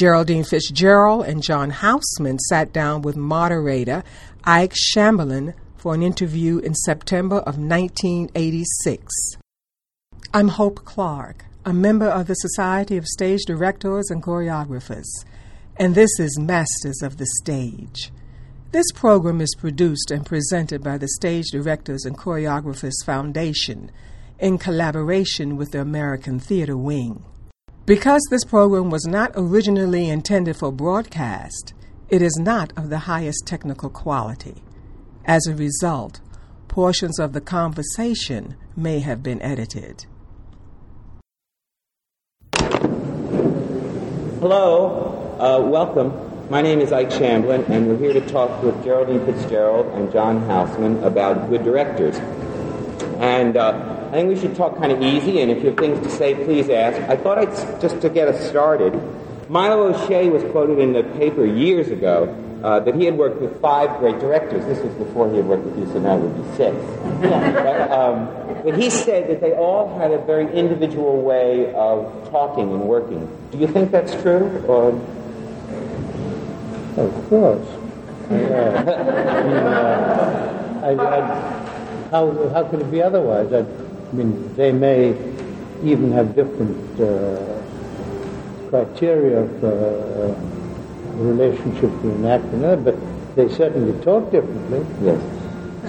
Geraldine Fitzgerald and John Houseman sat down with moderator Ike Schambelan for an interview in September of 1986. I'm Hope Clark, a member of the Society of Stage Directors and Choreographers, and this is Masters of the Stage. This program is produced and presented by the Stage Directors and Choreographers Foundation in collaboration with the American Theater Wing. Because this program was not originally intended for broadcast, it is not of the highest technical quality. As a result, portions of the conversation may have been edited. Hello, uh, welcome. My name is Ike Schambelan, and we're here to talk with Geraldine Fitzgerald and John Houseman about good directors. And uh, I think we should talk kind of easy, and if you have things to say, please ask. I thought I'd, just to get us started, Milo O'Shea was quoted in the paper years ago uh, that he had worked with five great directors. This was before he had worked with you, so now it would be six. but, um, but he said that they all had a very individual way of talking and working. Do you think that's true? Or? Of course. Yeah. I mean, uh, I, I, how, how could it be otherwise? I, I mean, they may even have different uh, criteria of uh, relationship to an actor, and other, but they certainly talk differently. Yes.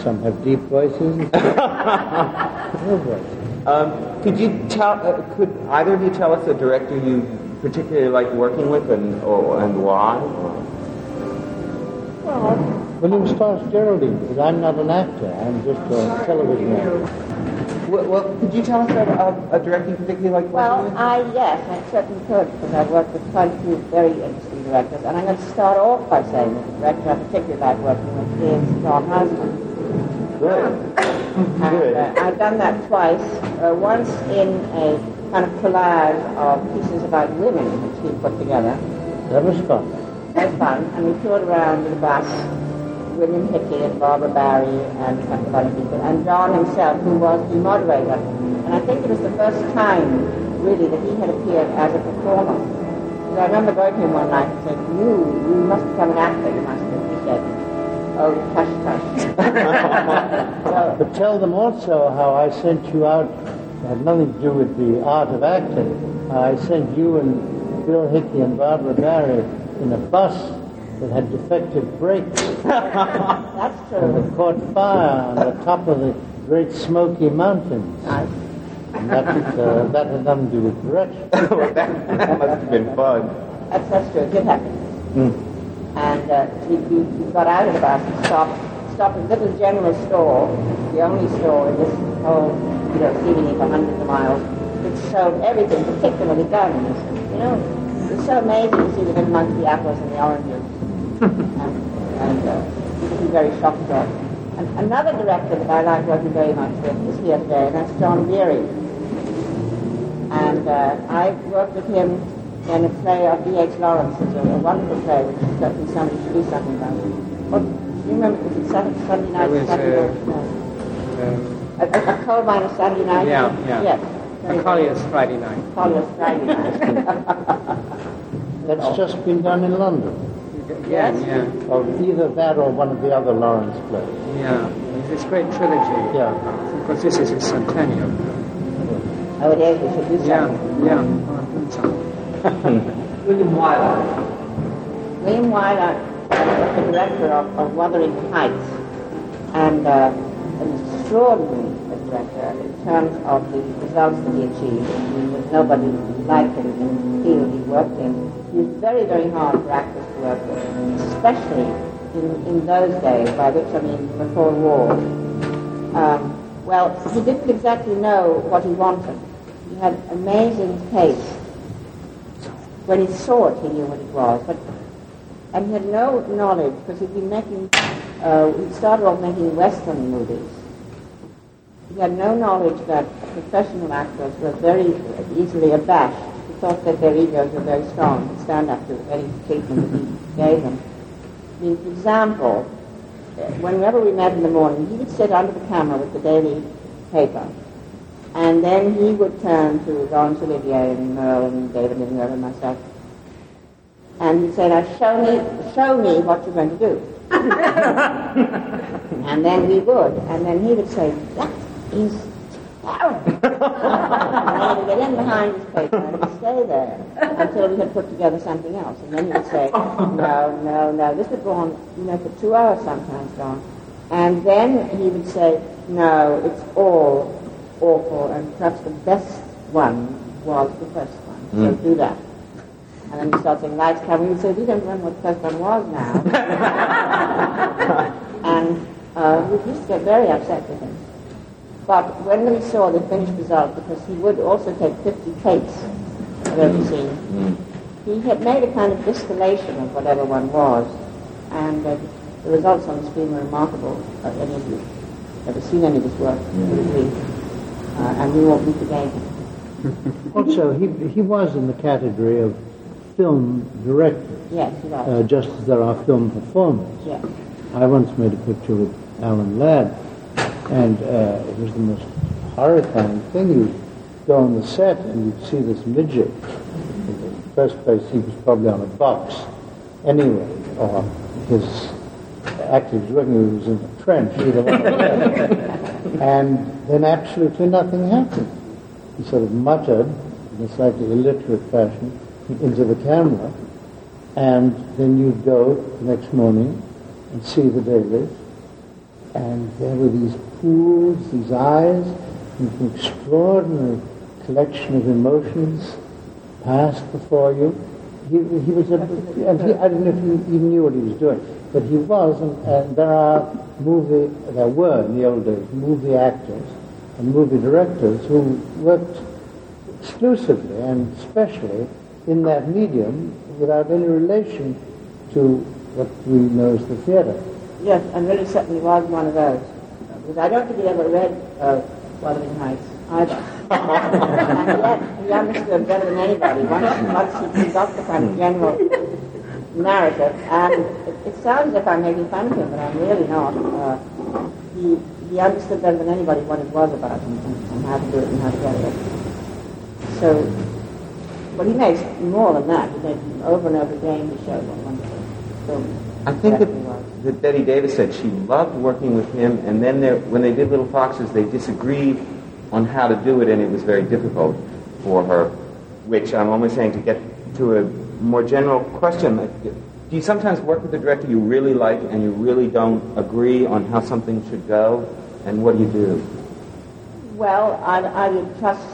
Some have deep voices. no voices. Um, could you tell? Uh, could either of you tell us a director you particularly like working with, and or, and why? Well, William Starr Geraldine, because I'm not an actor. I'm just a television actor. Well, well, could you tell us about a, a director you particularly like Well, with? I, yes, I certainly could, because I've worked with quite a few very interesting directors. And I'm going to start off by saying that the director I particularly like working with is John Houseman. Good. And uh, I've done that twice. Uh, once in a kind of collage of pieces about women, which he put together. That was fun. That was fun. And we toured around with a bus William Hickey and Barbara Barrie and a couple of other people, and John himself, who was the moderator. And I think it was the first time, really, that he had appeared as a performer. Because I remember going to him one night and said, you, you must become an actor, you must. And he said, oh, hush, hush. so, but tell them also how I sent you out, it had nothing to do with the art of acting. I sent you and Bill Hickey and Barbara Barrie in a bus that had defective brakes. That's true. And it caught fire on the top of the Great Smoky Mountains. Nice. And that, uh, that had nothing to do with direction. that, that must have been fun. That's, that's true. It did happen. Mm. And uh, we, we, we got out of the bus and stopped, stopped at a little general store, the only store in this whole, you know, seemingly for hundreds of miles, which sold everything, particularly guns. You know, it's so amazing to see the big monkey apples and the oranges. And and uh, very shocked at. And another director that I like working very much with is here today, and that's John Berry. And uh, I worked with him in a play of D.H. Lawrence's, a, a wonderful play, which is certainly somebody should do something about. What, do you remember, was it Sunday, Sunday night? It was, Saturday uh, night? No. Um, A, a, a coal mine of Sunday night? Yeah, yeah. Yes. a Collier's Friday night. Collier's Friday night. That's just been done in London. Yeah, Yes. yeah, Or either that or one of the other Lawrence plays. yeah. It's this great trilogy. Yeah. Because this is his centennial. oh, it is. We should do Yeah, something. yeah. Well, I've. William Wyler. William Wyler was the director of, of Wuthering Heights and uh, an extraordinary director in terms of the results that he achieved. I mean, nobody like him in the field he worked in. Was very, very hard for actors to work with, especially in, in those days, by which I mean before war. Um, well, he didn't exactly know what he wanted. He had amazing taste. When he saw it, he knew what it was. But and he had no knowledge because he'd been making. Uh, he started off making Western movies. He had no knowledge that professional actors were very easily abashed. Thought that their egos were very strong and stand up to any treatment that he gave them. I mean, for example, whenever we met in the morning, he would sit under the camera with the daily paper, and then he would turn to Laurence Olivier and Merle and David and myself. And he'd say, now show me, show me what you're going to do. and then we would. And then he would say, that is then he would get in behind his paper and he'd stay there until we had put together something else. And then he would say, no, no, no. This would go on, you know, for two hours sometimes, John. And then he would say, no, it's all awful, and perhaps the best one was the first one. So do that. And then you start saying, lights, camera. You say, we don't remember what the first one was now. and uh, we used to get very upset with him. But when we saw the finished result, because he would also take 50 takes of every scene, he had made a kind of distillation of whatever one was. And uh, the results on the screen were remarkable. Uh, any of you ever seen any of his work would agree. Uh, and we won't meet again. Also, he, he was in the category of film director, Yes, he was. uh, just as there are film performers. yes. I once made a picture with Alan Ladd, and uh, it was the most horrifying thing. You'd go on the set and you'd see this midget. In the first place, he was probably on a box anyway, or his actor was working was in a trench, either one. and then absolutely nothing happened. He sort of muttered in a slightly illiterate fashion into the camera, and then you'd go the next morning and see the dailies, and there were these pools, these eyes, and an extraordinary collection of emotions passed before you. He, he was a, and he, I don't know if he even knew what he was doing, but he was, and, and there are movie, there were in the old days, movie actors and movie directors who worked exclusively and specially in that medium without any relation to what we know as the theater. Yes, and really certainly was one of those. Because I don't think he ever read uh, Wuthering Heights either. and yet he understood better than anybody once, once he got the kind of general narrative. And it, it sounds as if I'm making fun of him, but I'm really not. Uh, he, he understood better than anybody what it was about and, and, and how to do it and how to get it. So, but he makes more than that. He makes over and over again. He showed what wonderful film. I think that, was. That Bette Davis said she loved working with him, and then there, when they did Little Foxes, they disagreed on how to do it, and it was very difficult for her. Which I'm only saying to get to a more general question. like, Do you sometimes work with a director you really like and you really don't agree on how something should go? And what do you do? Well, either, either you trust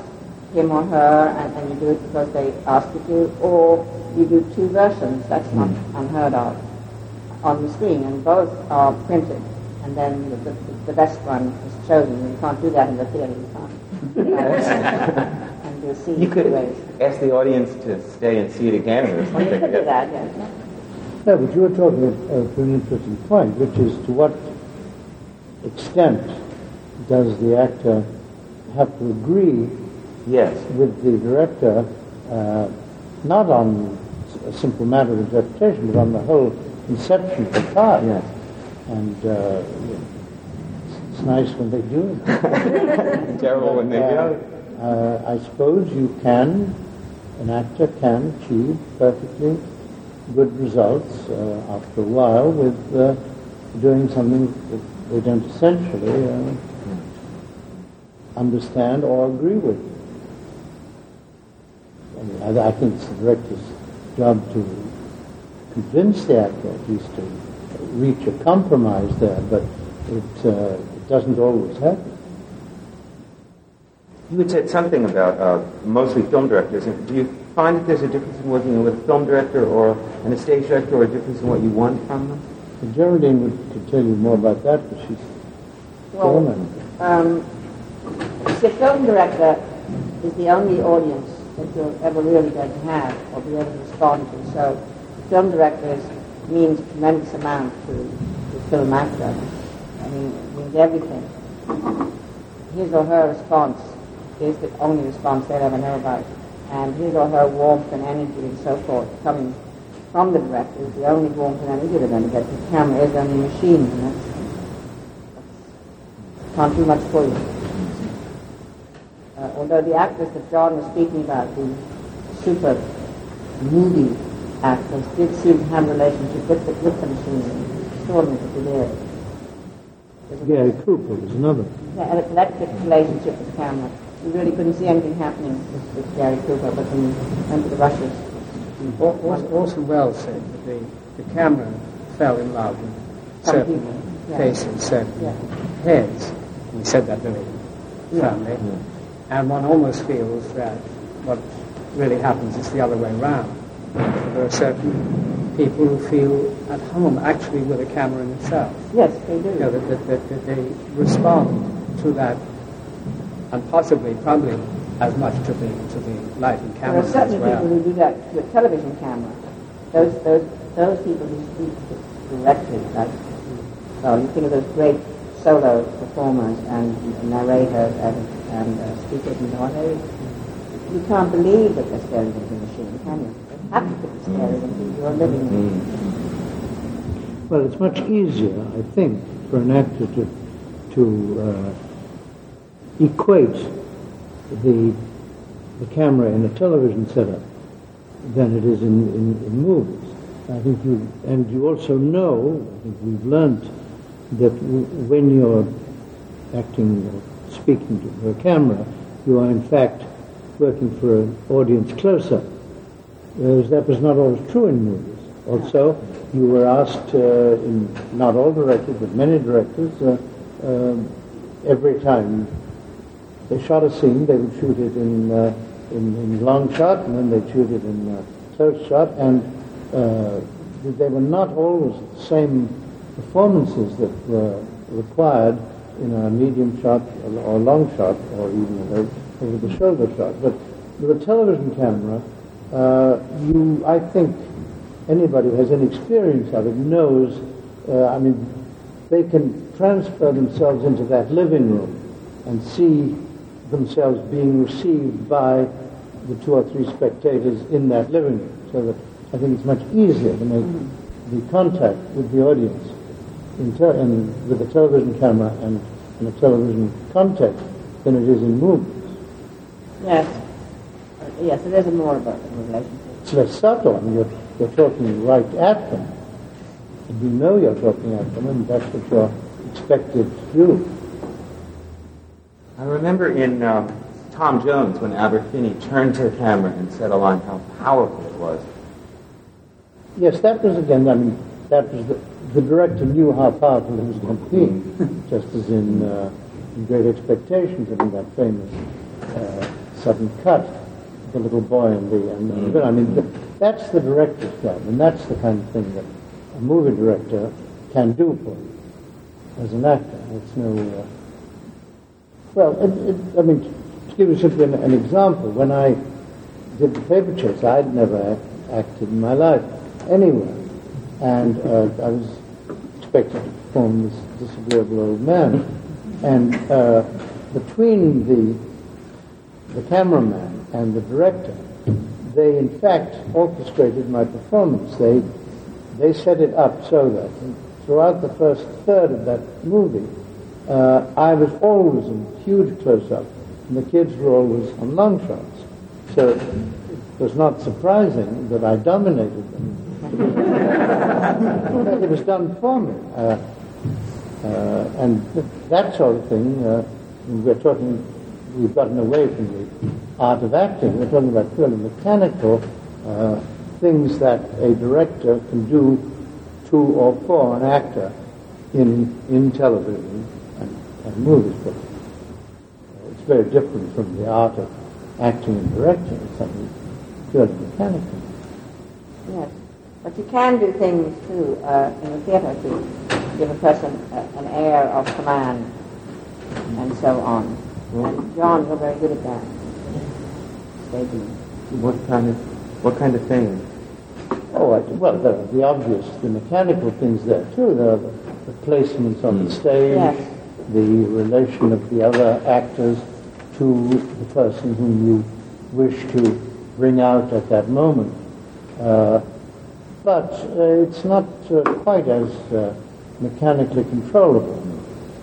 him or her and, and you do it because they ask you to, or you do two versions. That's not unheard hmm. of on the screen, and both are printed. And then the, the, the best one is chosen. You can't do that in the theater. You can't. and you'll see You could ways. ask the audience to stay and see it again or Well, you something. could do that, yes. No, but you were talking to an interesting point, which is to what extent does the actor have to agree Yes. with the director, uh, not on a simple matter of interpretation, but on the whole conception the part. Yes. And uh, it's nice when they do it. Terrible when they Uh, do. uh, I suppose you can, an actor can achieve perfectly good results uh, after a while with uh, doing something that they don't essentially uh, understand or agree with. I, mean, I, I think it's the director's job to convince the actor at least to reach a compromise there, but it, uh, it doesn't always happen. You had said something about uh, mostly film directors. And Do you find that there's a difference in working with a film director or and a stage director, or a difference in what you want from them? And Geraldine would, could tell you more about that, but she's Well, filming. um, the film director is the only audience that you're ever really going to have or be able to respond to. So film directors means tremendous amount to the film actor. I mean, it means everything. His or her response is the only response they'll ever know about. And his or her warmth and energy and so forth coming from the director is the only warmth and energy they're going to get. The camera is only a machine, and that's, can't do much for you. Uh, although the actress that John was speaking about, the super moody actors did seem to have a relationship with the, with the machine. Extraordinary that they did. Gary Cooper was another. Yeah, an electric relationship with the camera. You really couldn't see anything happening with, with Gary Cooper, but when you the rushes, Or- Orson Orson Welles said that the, the camera fell in love with Some certain people, yeah. faces, certain Yeah. heads. And he said that very firmly. And one almost feels that what really happens is the other way around. There are certain people who feel at home actually with a camera in itself. yes, they do. You know, that, that, that, that they respond to that, and possibly, probably, as much to the to the light and There are certainly well. people who do that to a television camera. Those, those, those people who speak directly, like, well, you think of those great solo performers and narrators and, and uh, speakers and all, they, you can't believe that they're staring into a machine, can you? To your living. Well, it's much easier, I think, for an actor to to uh, equate the the camera in a television setup than it is in, in, in movies. I think you and you also know. I think we've learned that w- when you're acting or speaking to a camera, you are in fact working for an audience close-up. Whereas that was not always true in movies. Also, you were asked, uh, in not all directors, but many directors, uh, um every time they shot a scene, they would shoot it in, uh, in, in long shot, and then they'd shoot it in uh, close shot, and uh, they were not always the same performances that were required in a medium shot or, long shot, or even a over the shoulder shot. But with a television camera, uh, you, I think, anybody who has any experience of it knows. Uh, I mean, they can transfer themselves into that living room and see themselves being received by the two or three spectators in that living room. So that I think it's much easier to make the contact with the audience in te- in, with a television camera and in a television context than it is in movies. Yes. Uh, yes, it is more about the relationship. It's less subtle. I mean, you're, you're talking right at them. And you know you're talking at them, and that's what you're expected to do. I remember in um, Tom Jones when Albert Finney turned to the camera and said a line how powerful it was. Yes, that was again, I mean, that was the, the director knew how powerful it was going to be, just as in, uh, in Great Expectations, I mean, that famous uh, sudden cut, the little boy and the, and the I mean, that's the director's job, and that's the kind of thing that a movie director can do for you as an actor. It's no, uh, well, it, it, I mean, to give you simply an, an example, when I did the paper chase, I'd never act, acted in my life anywhere. And uh, I was expected to perform this disagreeable old man. And uh, between the, the cameraman and the director, they in fact orchestrated my performance. They, they set it up so that throughout the first third of that movie, uh, I was always in huge close-up, and the kids were always on long shots. So it was not surprising that I dominated them. it was done for me. Uh, uh, and th- that sort of thing, uh, we're talking, we've gotten away from the art of acting. We're talking about purely mechanical uh, things that a director can do to or for an actor in, in television and, and movies. But it's very different from the art of acting and directing. It's something purely mechanical. Yes. But you can do things too uh, in the theatre to give a person uh, an air of command and so on. And John, you're very good at that. Staging. What kind of what kind of thing? Oh, I, well, there are the obvious, the mechanical things there too. There are the, the placements on the stage, Yes. the relation of the other actors to the person whom you wish to bring out at that moment. Uh, but uh, it's not uh, quite as uh, mechanically controllable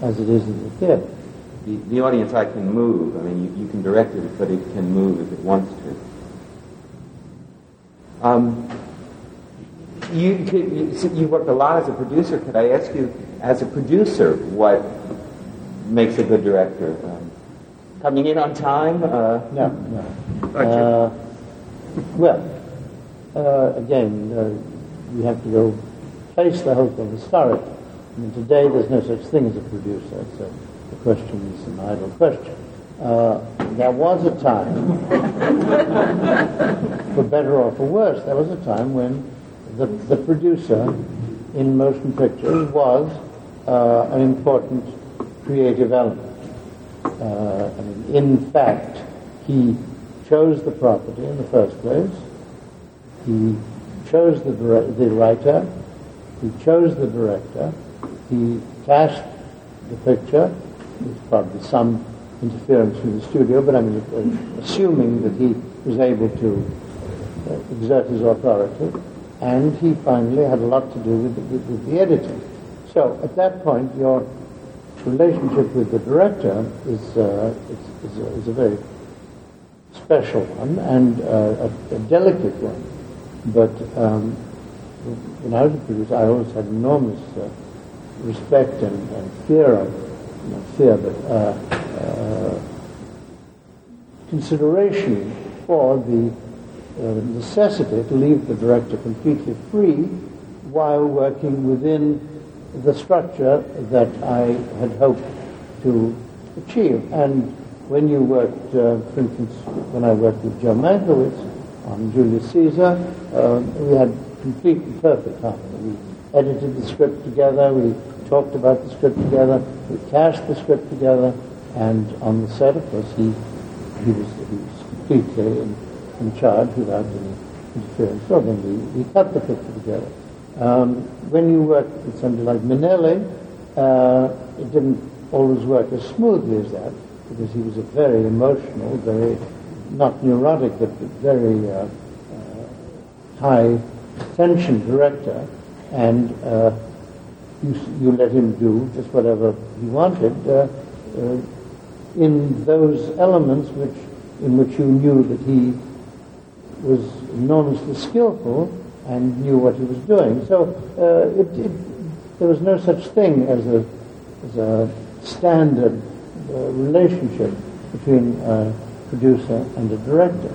as it is in the theater. The, the audience eye can move. I mean, you, you can direct it, but it can move if it wants to. Um, You, you, you worked a lot as a producer. Could I ask you, as a producer, what makes a good director? Um, coming in on time? Uh, No, no. Uh, well, uh, again, uh, you have to go place the whole thing historically. I mean, today there's no such thing as a producer, so the question is an idle question. Uh, there was a time, for better or for worse, there was a time when the, the producer in motion pictures was uh, an important creative element. Uh, in fact, he chose the property in the first place. He chose the, the writer. He chose the director. He cast the picture. There's probably some interference from the studio, but I mean, uh, assuming that he was able to uh, exert his authority. And he finally had a lot to do with, with, with the editing. So at that point, your relationship with the director is, uh, is, is, a, is a very special one and uh, a, a delicate one. But um, when I was a producer, I always had enormous uh, respect and, and fear of, but uh, uh, consideration for the uh, necessity to leave the director completely free while working within the structure that I had hoped to achieve. And when you worked, uh, for instance, when I worked with Joe Mankiewicz on Julius Caesar, uh, we had complete and perfect harmony. We edited the script together, we talked about the script together, we cast the script together, and on the set, of course, he, he, was, he was completely in, in charge without any interference. So then we, we cut the picture together. Um, when you work with somebody like Minnelli, uh, it didn't always work as smoothly as that because he was a very emotional, very not neurotic, but very uh, uh, high tension director, and uh, you, you let him do just whatever he wanted uh, uh, in those elements which in which you knew that he was enormously skillful and knew what he was doing. So uh, it, it, there was no such thing as a, as a standard uh, relationship between a producer and a director.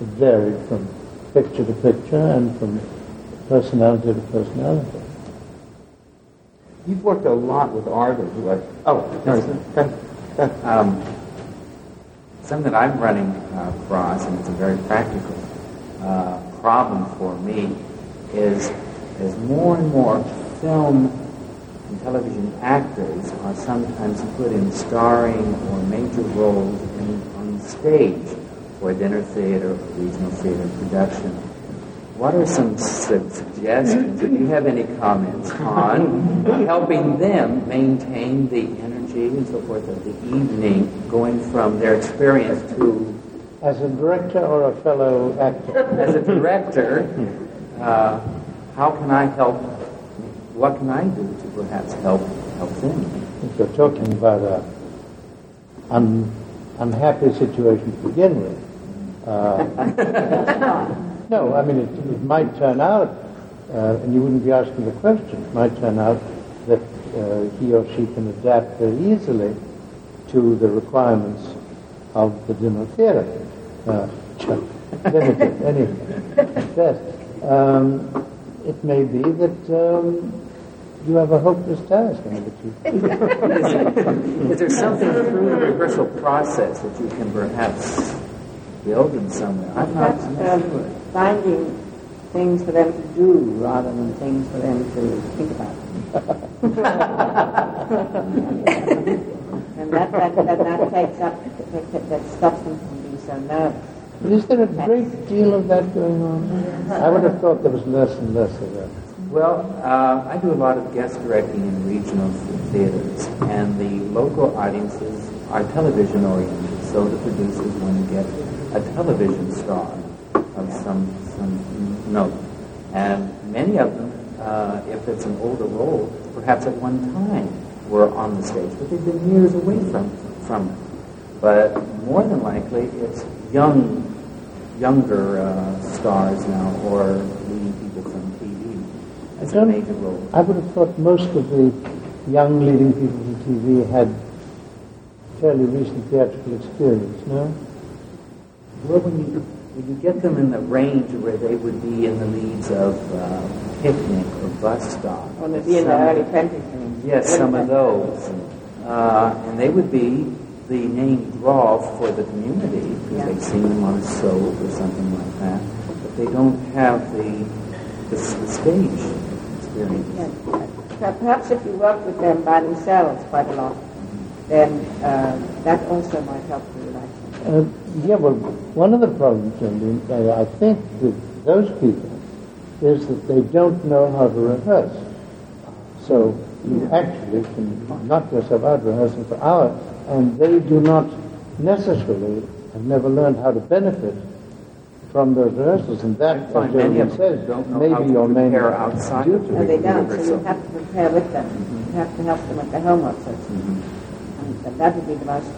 It varied from picture to picture and from personality to personality. You've worked a lot with artists. Like, oh, no, okay. okay. Um, something that I'm running uh, across, and it's a very practical uh, problem for me, is as more and more film and television actors are sometimes put in starring or major roles in, on stage for a dinner theater or regional theater production. What are some su- suggestions? Do you have any comments on helping them maintain the energy and so forth of the evening, going from their experience to As a director or a fellow actor? as a director, uh, how can I help? What can I do to perhaps help help them? If you're talking about a un, unhappy situation to begin with, uh, no, I mean, it, it might turn out, uh, and you wouldn't be asking the question, it might turn out that uh, he or she can adapt very easily to the requirements of the dinner theater. Uh, limited, anyway. Yes. Um, it may be that um, you have a hopeless task. Is there something through the rehearsal process that you can perhaps build somewhere. I'm not, I'm not um, sure. finding things for them to do rather than things for them to think about. and that, that, that, that takes up, that, that, that stops them from being so nervous. But is there a great deal of that going on? I would have thought there was less and less of that. Well, uh, I do a lot of guest directing in regional theaters, and the local audiences are television oriented, so the producers want to get a television star of some some note, and many of them, uh, if it's an older role, perhaps at one time were on the stage, but they've been years away from from it. But more than likely, it's young younger uh, stars now, or leading people from TV as a major role. I would have thought most of the young leading people in TV had fairly recent theatrical experience, no? Well, when you, when you get them in the range where they would be in the leads of uh, Picnic or Bus Stop. Or maybe in the early 20s. I mean, Yes, some of those. Uh, and they would be the name draw for the community because Yeah. they've seen them on a soap or something like that. But they don't have the, the, the stage experience. Yeah. Perhaps if you work with them by themselves quite a lot, then uh, that also might help them. Uh, yeah, well, one of the problems, Cindy, I think, with those people is that they don't know how to rehearse. So you actually can knock yourself out rehearsing for hours, and they do not necessarily have never learned how to benefit from those rehearsals, and that, I as find Jeremy says, don't know how maybe your main prepare outside duty. of the And they don't, so you have to prepare with them. You have to help them with their homework, so to speak. Mhm. And that- that would be the most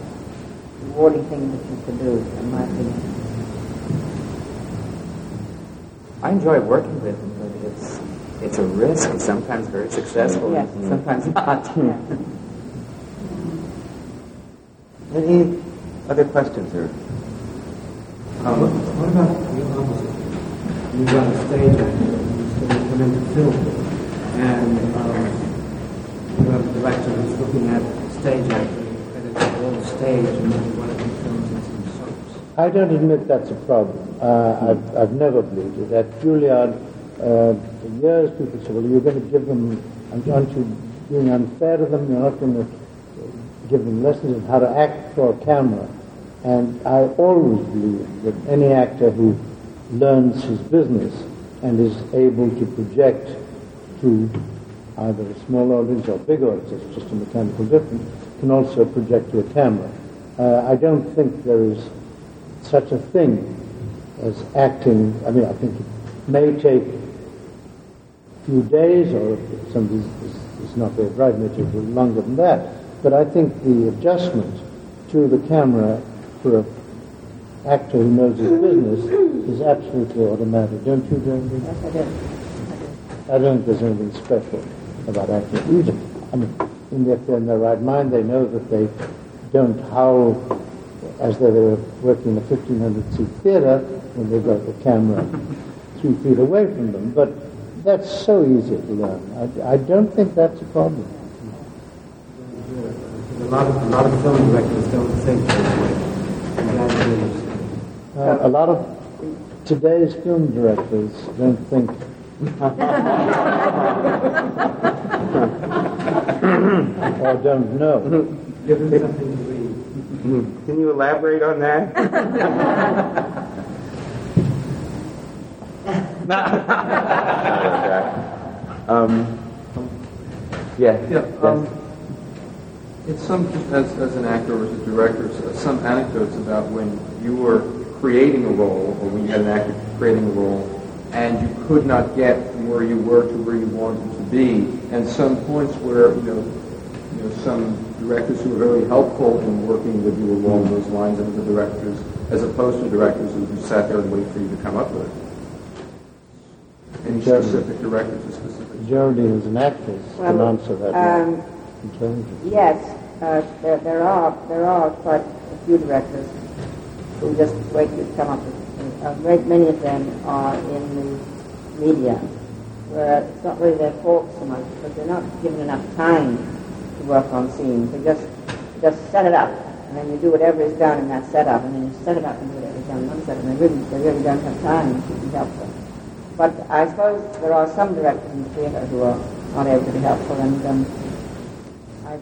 rewarding thing that you could do, in my opinion. I enjoy working with them, but it's it's a risk. It's sometimes very successful, Yes. and sometimes not. Yeah. Any other questions or? Uh, what, what about the opposite? You run a stage actor, you come into film, and um, you have a director who's looking at stage acting, I don't admit that's a problem. Uh, I've, I've never believed it. At Juilliard, uh, for years people said, well, you're going to give them, aren't you being unfair to them? You're not going to give them lessons on how to act for a camera. And I always believe that any actor who learns his business and is able to project to either a small audience or big audience, it's just a mechanical difference, can also project to a camera. Uh, I don't think there is such a thing as acting. I mean, I think it may take a few days, or if somebody is, is not very bright, it may take longer than that. But I think the adjustment to the camera for an actor who knows his business is absolutely automatic. Don't you, Jeremy? Yes, I do. I do. I don't think there's anything special about acting either. I mean, in if they're in their right mind, they know that they don't howl as though they were working in a 1500 seat theater when they've got the camera three feet away from them. But that's so easy to learn. I, I don't think that's a problem. A lot of, a lot of film directors don't think that way. And that is, Uh, a lot of today's film directors don't think. or don't know. give them something to read. Can you elaborate on that? um, yeah. Yeah, yes. um, it's some, as, as an actor or as a director, some anecdotes about when you were creating a role, or when you had an actor creating a role, and you could not get from where you were to where you wanted to be, and some points where, you know, you know, some directors who are very helpful in working with you along those lines, and the directors, as opposed to directors who who sat there and waited for you to come up with it. Any Sure. specific directors or specific Geraldine, as an actress, can Well, answer that um. Yes, uh, there, there are there are quite a few directors who just wait to come up with. A great many of them are in the media, where it's not really their fault so much, but they're not given enough time to work on scenes. They just just set it up, and then you do whatever is done in that setup, and then you set it up and do whatever is done in one setup. And they really they really don't have time to be helpful. But I suppose there are some directors in the theatre who are not able to be helpful, and um, I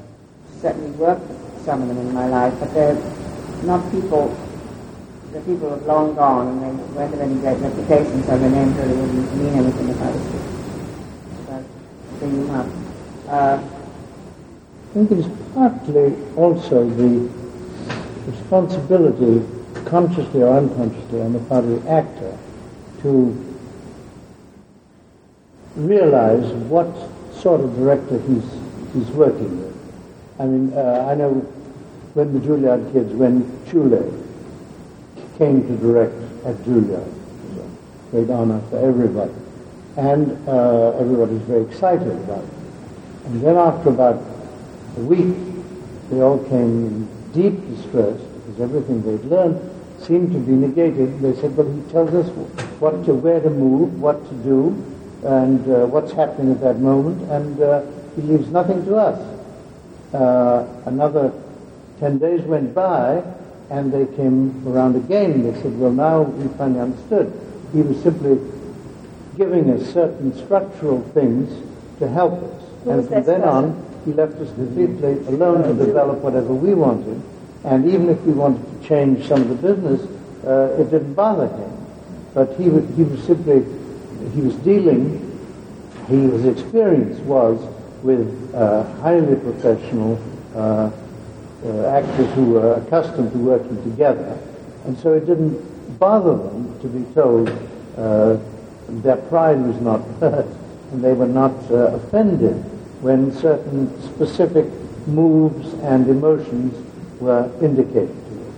certainly worked with some of them in my life, but they're not people, the people have long gone and they of any great reputations so their names really wouldn't mean anything if I was Uh, I think it is partly also the responsibility, consciously or unconsciously, on the part of the actor to realize what sort of director he's, he's working with. I mean, uh, I know when the Juilliard kids, when Ciulei came to direct at Juilliard, great honor for everybody. And uh, everybody was very excited about it. And then after about a week, they all came in deep distress because everything they'd learned seemed to be negated. They said, well, he tells us what to, where to move, what to do, and uh, what's happening at that moment, and uh, he leaves nothing to us. Uh, another 10 days went by, and they came around again. They said, well, now we finally understood. He was simply giving us certain structural things to help us. Who and from then person? on, he left us completely alone to develop whatever we wanted. And even if we wanted to change some of the business, uh, it didn't bother him. But he, would, he was simply, he was dealing, he, his experience was with uh, highly professional uh, uh, actors who were accustomed to working together. And so it didn't bother them to be told uh, their pride was not hurt and they were not uh, offended when certain specific moves and emotions were indicated to them.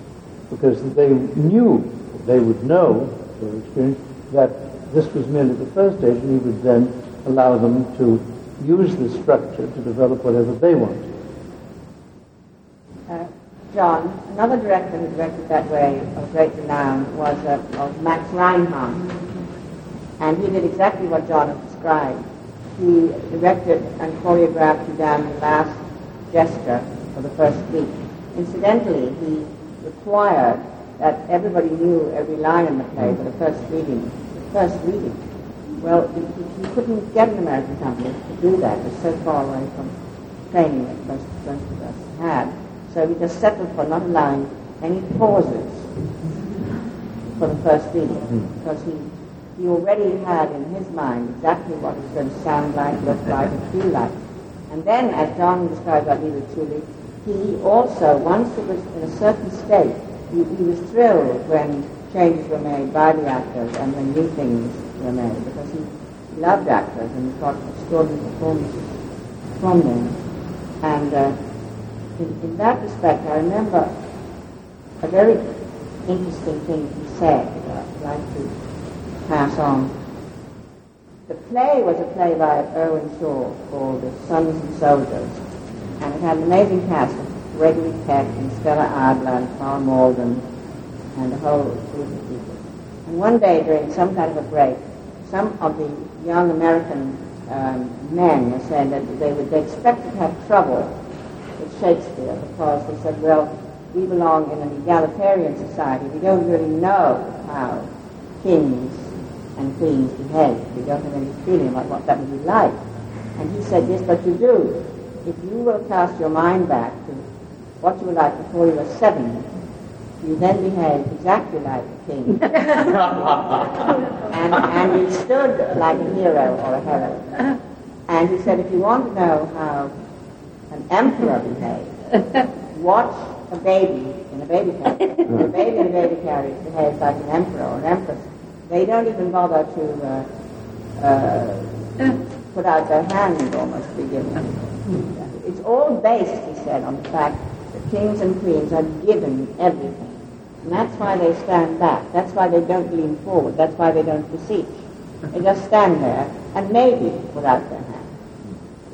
Because they knew, they would know, their experience, that this was merely the first stage and he would then allow them to use the structure to develop whatever they wanted. Uh, John, another director who directed that way of great renown was uh, of Max Reinhardt. And he did exactly what John has described. He directed and choreographed you down the last gesture for the first week. Incidentally, he required that everybody knew every line in the play for the first reading. The first reading. Well, he, couldn't get an American company to do that. It was so far away from training that most, most of us had. So we just settled for not allowing any pauses for the first reading hmm. because he, he already had in his mind exactly what it was going to sound like, look like, and feel like. And then, as John described about Liviu Ciulei, he also, once it was in a certain state, he, he was thrilled when changes were made by the actors and when new things were made because he loved actors and he got extraordinary performances from them. And uh, in, in that respect, I remember a very interesting thing he said like to pass on. The play was a play by Irwin Shaw called The Sons and Soldiers, and it had an amazing cast of Gregory Peck and Stella Adler and Karl Malden and a whole group of people. And one day during some kind of a break, some of the young American um, men were saying that they would they expected to have trouble with Shakespeare because they said, well, we belong in an egalitarian society. We don't really know how kings and queens behave. We don't have any feeling about what that would be like. And he said, yes, but you do. If you will cast your mind back to what you were like before you were seven, you then behave exactly like a king. and, and you stood like a hero or a heroine. And he said, if you want to know how an emperor behaves, watch a baby in a baby carriage. a baby in a baby carriage behaves like an emperor or an empress. They don't even bother to uh, uh, put out their hand almost to begin with. It's all based, he said, on the fact that kings and queens are given everything. And that's why they stand back. That's why they don't lean forward. That's why they don't beseech. They just stand there and maybe put out their hand.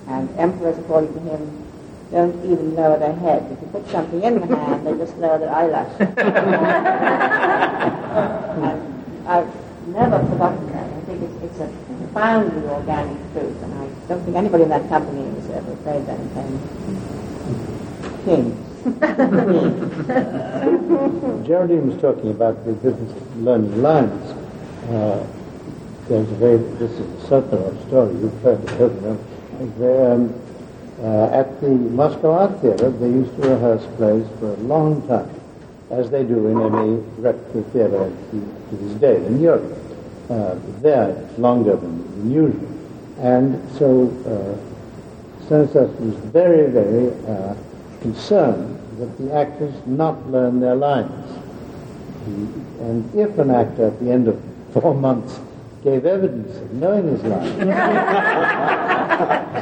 And emperors, according to him, don't even lower their head. If you put something in the hand, they just lower their eyelashes. and I've never forgotten that. I think it's, it's a profoundly organic truth, and I don't think anybody in that company was ever it came. Geraldine was talking about the of learning lines. Uh, there's a very, this is a circular story, you've heard it, haven't you? Um, uh, at the Moscow Art Theatre, they used to rehearse plays for a long time, as they do in any repertory theatre to, to this day in Europe. Uh, there, it's longer than, usual. And so uh, was very, very uh, concerned that the actors not learn their lines. He, and if an actor at the end of four months gave evidence of knowing his lines,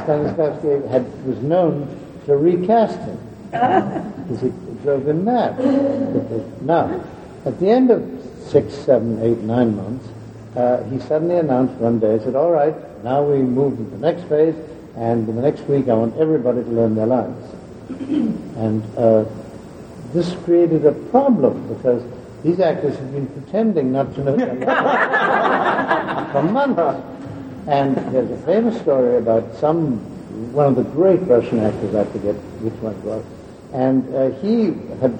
Stanislavski had, was known to recast him because it drove him mad. Now, at the end of six, seven, eight, nine months, uh, he suddenly announced one day, he said, all right, now we move to the next phase, and in the next week I want everybody to learn their lines. and uh, this created a problem because these actors had been pretending not to know their lines for months. And there's a famous story about some, one of the great Russian actors, I forget which one it was, and uh, he had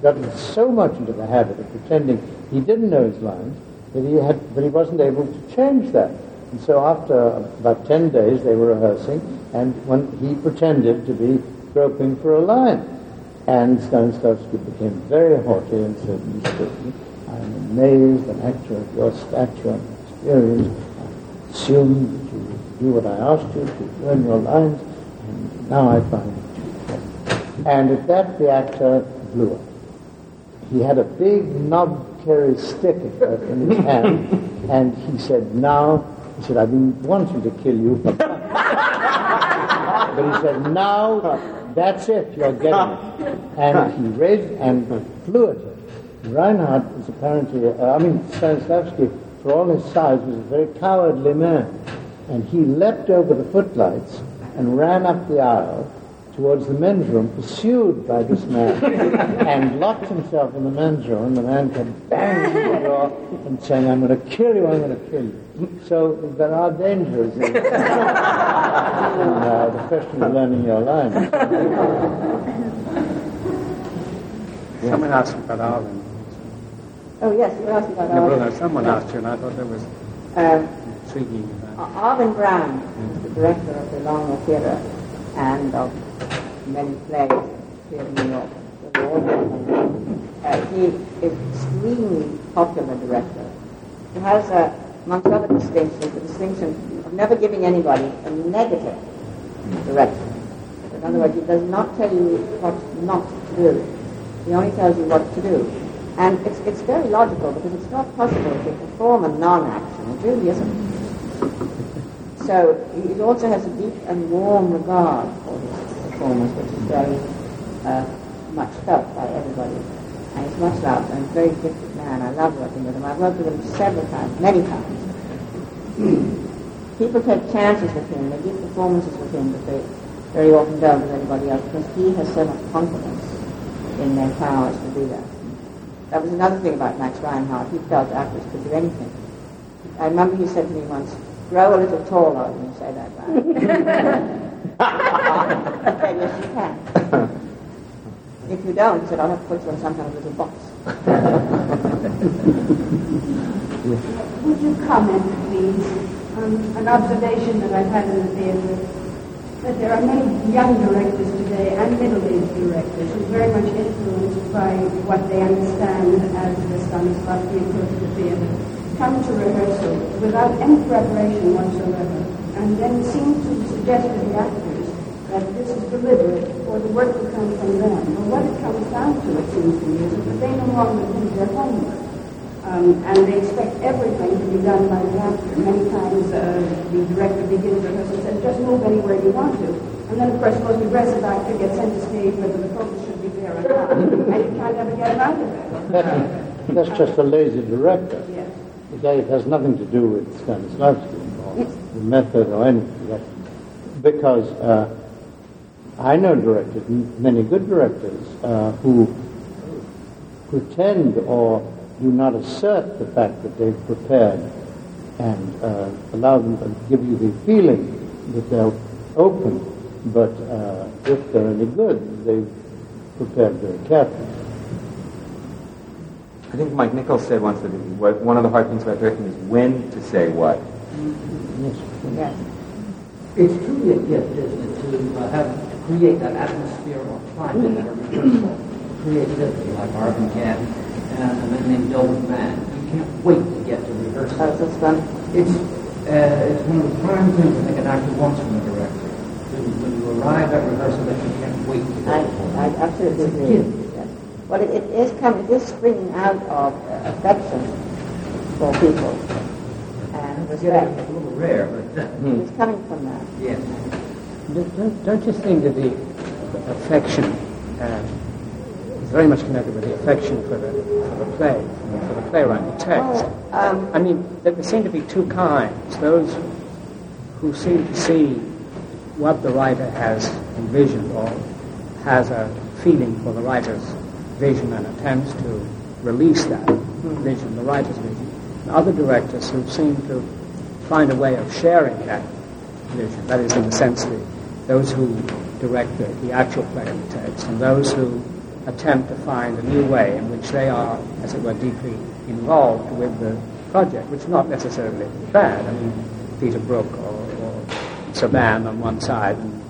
gotten so much into the habit of pretending he didn't know his lines that he had, but he wasn't able to change that. And so after about 10 days they were rehearsing, and when he pretended to be groping for a line. And Stanislavski became very haughty and said, Mr. I'm amazed, an actor of your stature and experience. I assumed that you would do what I asked you to learn your lines, and now I find it too And at that, the actor blew up. He had a big knob carry stick in his hand, and he said, now, he said, I've been wanting to kill you. but he said, now, that's it, you're getting it. And he raised and flew at it. Reinhardt was apparently, uh, I mean, Stanislavski, for all his size, was a very cowardly man. And he leapt over the footlights and ran up the aisle towards the men's room, pursued by this man, and locked himself in the men's room. And the man came banging the door and saying, I'm going to kill you, I'm going to kill you. So there are dangers in, in uh, the question of learning your lines. Someone asked about Arvin. Oh, yes, you were asking about No, Arvin. no, someone asked you, and I thought that was Um, intriguing. Arvin Brown, the director of the Long Wharf Theatre and of many plays here in New York, uh, he is extremely popular director. He has, uh, amongst other distinctions, the distinction of never giving anybody a negative direction. In other words, he does not tell you what not to do. He only tells you what to do. And it's, it's very logical because it's not possible to perform a non-action. It really isn't. So he also has a deep and warm regard for performance, which is very uh, much felt by everybody. And he's much loved and a very gifted man. I love working with him. I've worked with him several times, many times. People take chances with him. They give performances with him that they very often don't with anybody else because he has so much confidence in their powers to do that. That was another thing about Max Reinhardt. He felt actors could do anything. I remember he said to me once, grow a little taller when you say that. Said, yes, you can. If you don't, said, I'll have to put you in some kind of little box. Would you comment, please, on an observation that I've had in the theater, that there are many young directors today and middle-aged directors who are very much influenced by what they understand as the Stanislavski approach to theater, come to rehearsal without any preparation whatsoever, and then seem to suggest to the actors that this is deliberate or the work will come from them. But what it comes down to, it seems to me, is that they no longer do their homework. Um, and they expect everything to be done by the actor. Many times uh, the director begins rehearsal and says, just move anywhere you want to. And then, of course, the most aggressive actor gets sent to stage whether the focus should be there or not. and you can't ever get out of it. That's just a lazy director. Yes. It has nothing to do with Stanislavski or the method or anything. Because uh, I know directors, many good directors, uh, who pretend or do not assert the fact that they've prepared and uh, allow them to give you the feeling that they're open, but uh, if they're any good, they've prepared very carefully. I think Mike Nichols said once that what, one of the hard things about directing is when to say what. Yes. Yes. It's truly a gift, isn't it, to uh, have to create that atmosphere or climate at a rehearsal, creativity like Arvin can, and a man named Bill McMahon. You can't wait to get to rehearsal. Fun. It's uh, it's one of the prime things I think an actor wants from a director. When, you arrive at rehearsal, that you can't wait to I. I absolutely It's agree. Well, it, it is coming, it is springing out of uh, affection for people and It's respect. getting a little rare, but uh, It's coming from that. yes. Don't, don't- you think that the affection uh, is very much connected with the affection for the, for the play, for the playwright, the text. Um, I mean, there there seem to be two kinds. Those who seem to see what the writer has envisioned or has a feeling for the writer's vision and attempts to release that vision, the writer's vision. And other directors who seem to find a way of sharing that vision. That is, in the sense that those who direct the, the actual play text and those who attempt to find a new way in which they are, as it were, deeply involved with the project, which is not necessarily bad. I mean, Peter Brook or, or Serban on one side and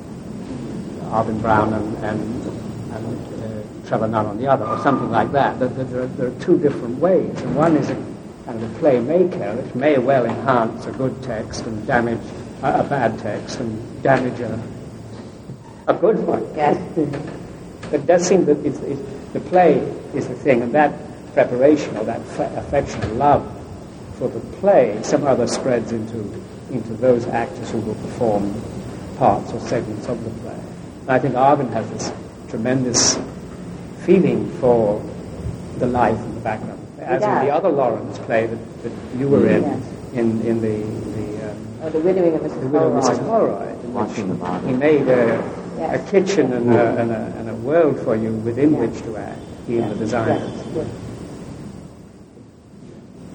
Arvin Brown and, and, and uh, Trevor Nunn on the other, or something like that. There, there, there are two different ways. And one is a kind of a playmaker, which may well enhance a good text and damage a, a bad text and damage a, a good one. Yes. It does seem that it's, it's, the play is the thing, and that preparation or that fa- affection and love for the play somehow that spreads into, into those actors who will perform parts or segments of the play. And I think Arvin has this tremendous feeling for the life and the background. As in the other Lawrence play that, that you were in, Yes. in, in the, the um, or the widowing of Mrs. the widow of Mrs. Holroyd, in Watching the which he made a, Yes. a kitchen and a, and, a, and a world for you within which to act, he and the designers. Yes, yes.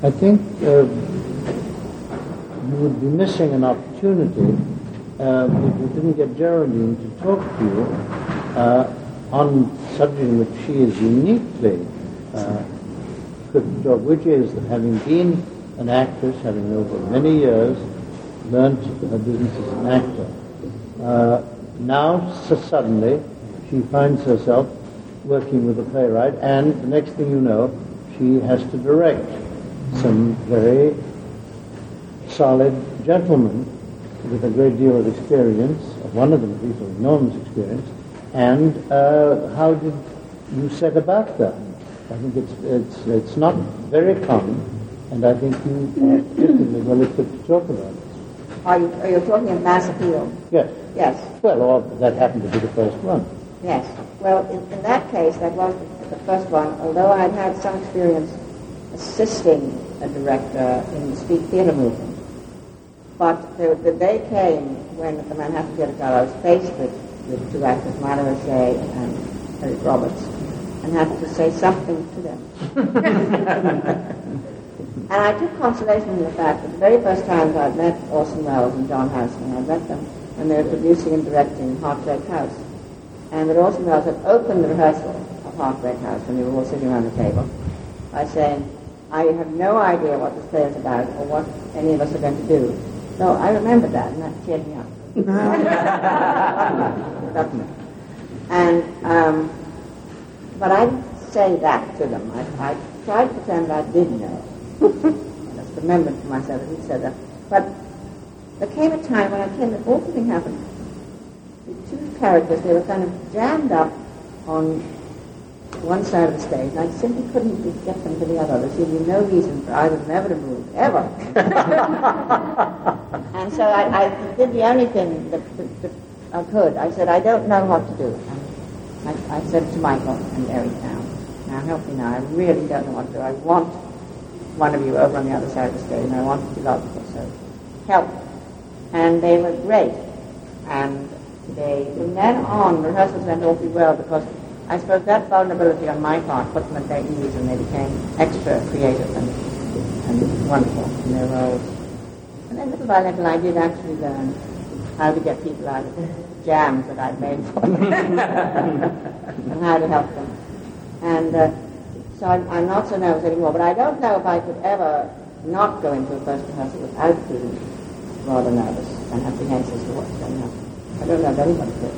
I think uh, you would be missing an opportunity uh, if you didn't get Geraldine to talk to you uh, on a subject in which she is uniquely uh, good to talk, which is that having been an actress, having over many years learned her business as an actor, uh, now so suddenly she finds herself working with a playwright, and the next thing you know, she has to direct some very solid gentlemen with a great deal of experience, one of them at least of enormous experience, and uh, how did you set about that? I think it's, it's, it's not very common, and I think you are particularly well equipped to talk about it. Are you, are you talking of mass appeal? Yes. Yes. Well, or that happened to be the first one. Yes. Well, in, in that case, that was the, the first one, although I'd had some experience assisting a director in the street theater movement. But the, the day came when the Manhattan Theatre was faced with, with two actors, Milo O'Shea and Eric Roberts, and had to say something to them. and I took consolation in the fact that the very first times I'd met Orson Welles and John Houseman, I'd met them when they were producing and directing Heartbreak House and that Orson Welles had opened the rehearsal of Heartbreak House when we were all sitting around the table by saying, I have no idea what this play is about or what any of us are going to do. So I remember that, and that cheered me up. and, um, but I didn't say that to them. I, I tried to pretend I did know. I just remembered to myself that he said that. But there came a time when I came, an awful thing happened the two characters, they were kind of jammed up on one side of the stage, and I simply couldn't get them to the other. There seemed to be no reason for either of them ever to move, ever. and so I, I did the only thing that, that, that I could. I said, I don't know what to do. I, I said to Michael and Eric now, now help me now. I really don't know what to do. I want one of you over on the other side of the stage, and I want to be logical, so help. And they were great. And they, from then on, rehearsals went awfully well because I suppose that vulnerability on my part put them at their ease and they became extra creative and, and wonderful in their roles. And then little by little I did actually learn how to get people out of jams that I'd made for them and how to help them. And uh, so I'm, I'm not so nervous anymore, but I don't know if I could ever not go into a first rehearsal without feeling rather nervous and apprehensive as to what's going to happen. I don't know if anybody could.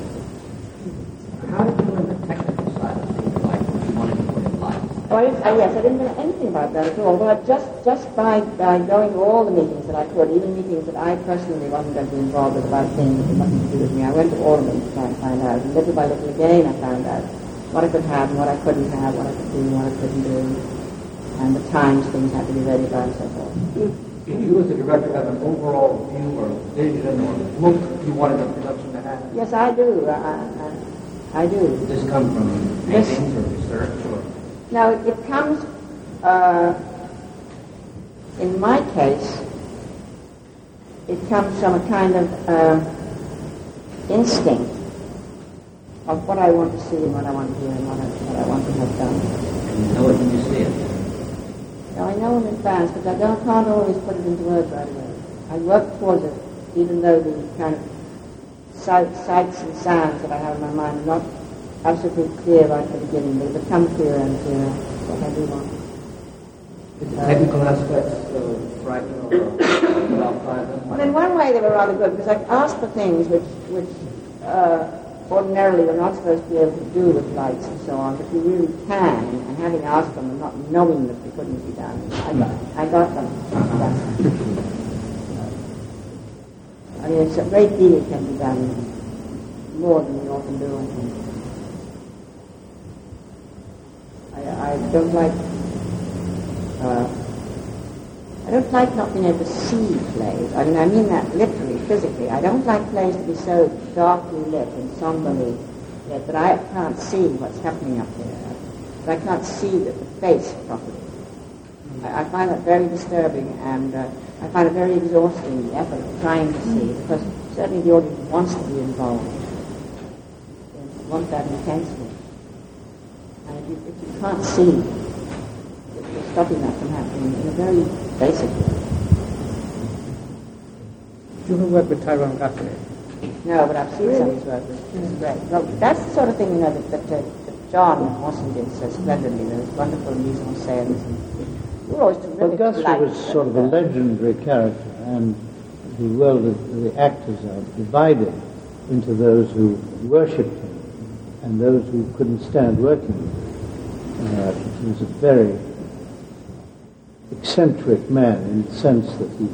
How did you learn the technical side of things, like what you wanted to put in life? Oh, I didn't, uh, yes, I didn't know anything about that at all. But just just by, by going to all the meetings that I could, even meetings that I personally wasn't going to be involved with about things that had nothing to do with me, I went to all of them to try and find out. And little by little again, I found out what I could have and what I couldn't have, what I could do and what I couldn't do, and the times things had to be ready by and so forth. Did you, as a director, have an overall view or vision or look you wanted the production to have? Yes, I do. I, I, I do. Does this come from Yes. paintings or research or? Now, it comes, uh, in my case, it comes from a kind of uh, instinct of what I want to see and what I want to hear and what I, what I want to have done. And you know it when you see it. Now, I know in advance, but I don't, can't always put it into words right away. I work towards it, even though the kind of sights and sounds that I have in my mind are not absolutely clear right at the beginning. They become clearer and clearer what I do want. The technical aspects uh, frighten or? Well, in one way they were rather good because I asked for things which, which uh, ordinarily you're not supposed to be able to do with lights and so on, but you really can. And having asked them and not knowing that they couldn't be done, I got, I got them. I mean, it's a great deal can be done, more than we often do. I. I, I don't like. Uh, I don't like not being able to see plays. I mean, I mean that literally, physically. I don't like plays to be so darkly lit and somberly lit that I can't see what's happening up there. That I can't see the, the face properly. I, I find that very disturbing and uh, I find it very exhausting, the effort of trying to see, because certainly the audience wants to be involved. They want that intensely. And if you, if you can't see, you're stopping that from happening in a very basic way. You ever work with Tyrone Guthrie? No, but I've seen some of his work, is great. Well, that's the sort of thing, you know, that, that, uh, that John Austin did so splendidly, those wonderful mise en scènes. We were always Well, Guthrie was sort of a legendary character, and the world of the actors are divided into those who worshipped him and those who couldn't stand working with him. Uh, he was a very eccentric man in the sense that he,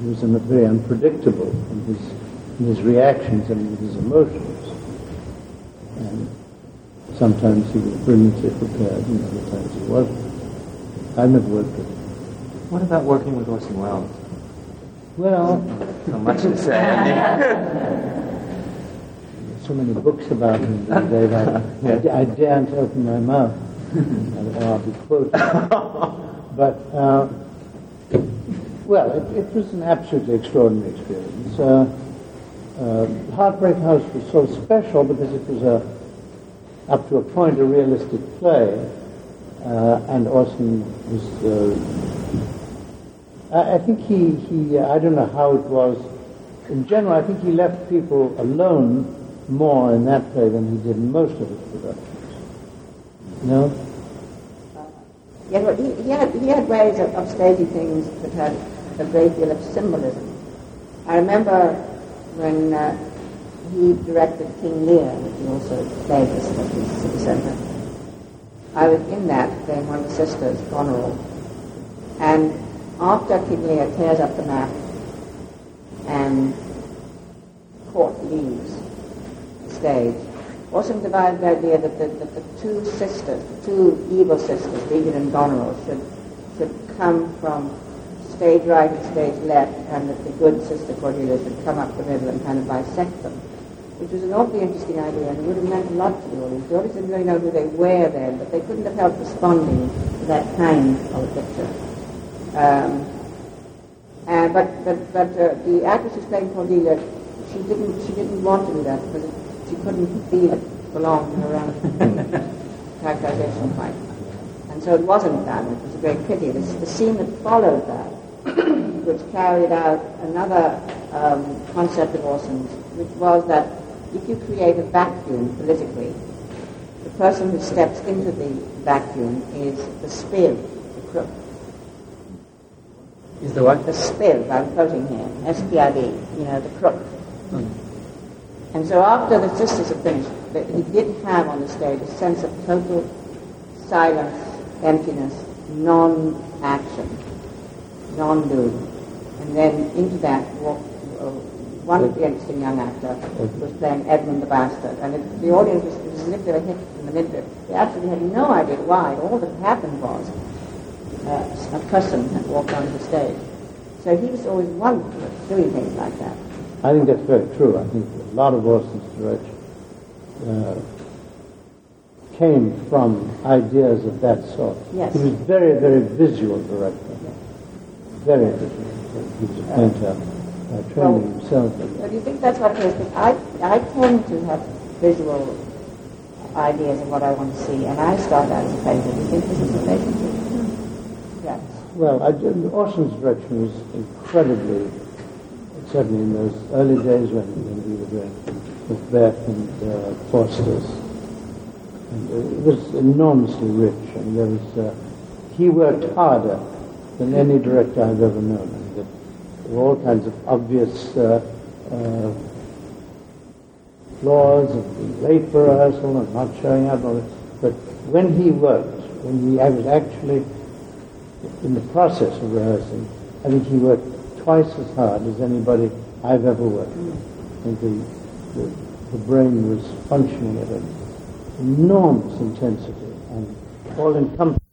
he was very unpredictable in his, in his reactions and in his emotions. And sometimes he was brilliantly prepared, and other times he wasn't. I've never worked with him. What about working with Orson Welles? Well, So much to say. so many books about him days, I, I, I daren't open my mouth, or I'll be quoted. But, uh, well, it, it was an absolutely extraordinary experience. Uh, uh, Heartbreak House was so special because it was a, up to a point, a realistic play, uh, and Orson was uh, I, I think he, he uh, I don't know how it was. In general, I think he left people alone more in that play than he did in most of his productions. No? Yeah, well, he, he, had, he had ways of, of staging things that had a great deal of symbolism. I remember when uh, he directed King Lear, which he also played this at the Centre. I was in that playing one of the sisters, Goneril. And after King Lear tears up the map and court leaves the stage, devised the idea that the, that the two sisters, the two evil sisters, Regan and Goneril, should, should come from stage right and stage left, and that the good sister Cordelia would come up the middle and kind of bisect them, which was an awfully interesting idea, and it would have meant a lot to the audience. The audience didn't really know who they were then, but they couldn't have helped responding to that kind of a picture. Um, uh, but but, but uh, the actress who's playing Cordelia, she didn't she didn't want to do that because it, she couldn't feel it belonged to her own characterization quite. And so it wasn't done. It was a great pity. The, the scene that followed that, which carried out another um, concept of Orson's, which was that if you create a vacuum politically, the person who steps into the vacuum is the spill, the crook. Is the what? The spill, I'm quoting here, S-P-I-D, you know, the crook. And so after the sisters had finished, that he did have on the stage a sense of total silence, emptiness, non-action, non-doing. And then into that walked uh, one of the interesting young actor was playing Edmund the Bastard. And it, the audience was, was as if they were hit in the midriff. They actually had no idea why. All that happened was uh, a person had walked onto the stage. So he was always wonderful at doing things like that. I think that's very true. I think a lot of Orson's direction uh, came from ideas of that sort. Yes. He was very, very visual director. Very visual. He was a painter uh, training himself. So do you think that's what it is? Because I, I tend to have visual ideas of what I want to see, and I start out as a painter. Do you think this is related to Yes. Well, I, Orson's direction was incredibly, certainly in those early days when, when we were doing Macbeth and uh, Faustus. And it was enormously rich, and there was, uh, he worked harder than any director I've ever known. And there were all kinds of obvious uh, uh, flaws of late for rehearsal and not showing up. and. But when he worked, when he, I was actually in the process of rehearsing, I think he worked twice as hard as anybody I've ever worked with. Think the, the, the brain was functioning at an enormous intensity and all encompassing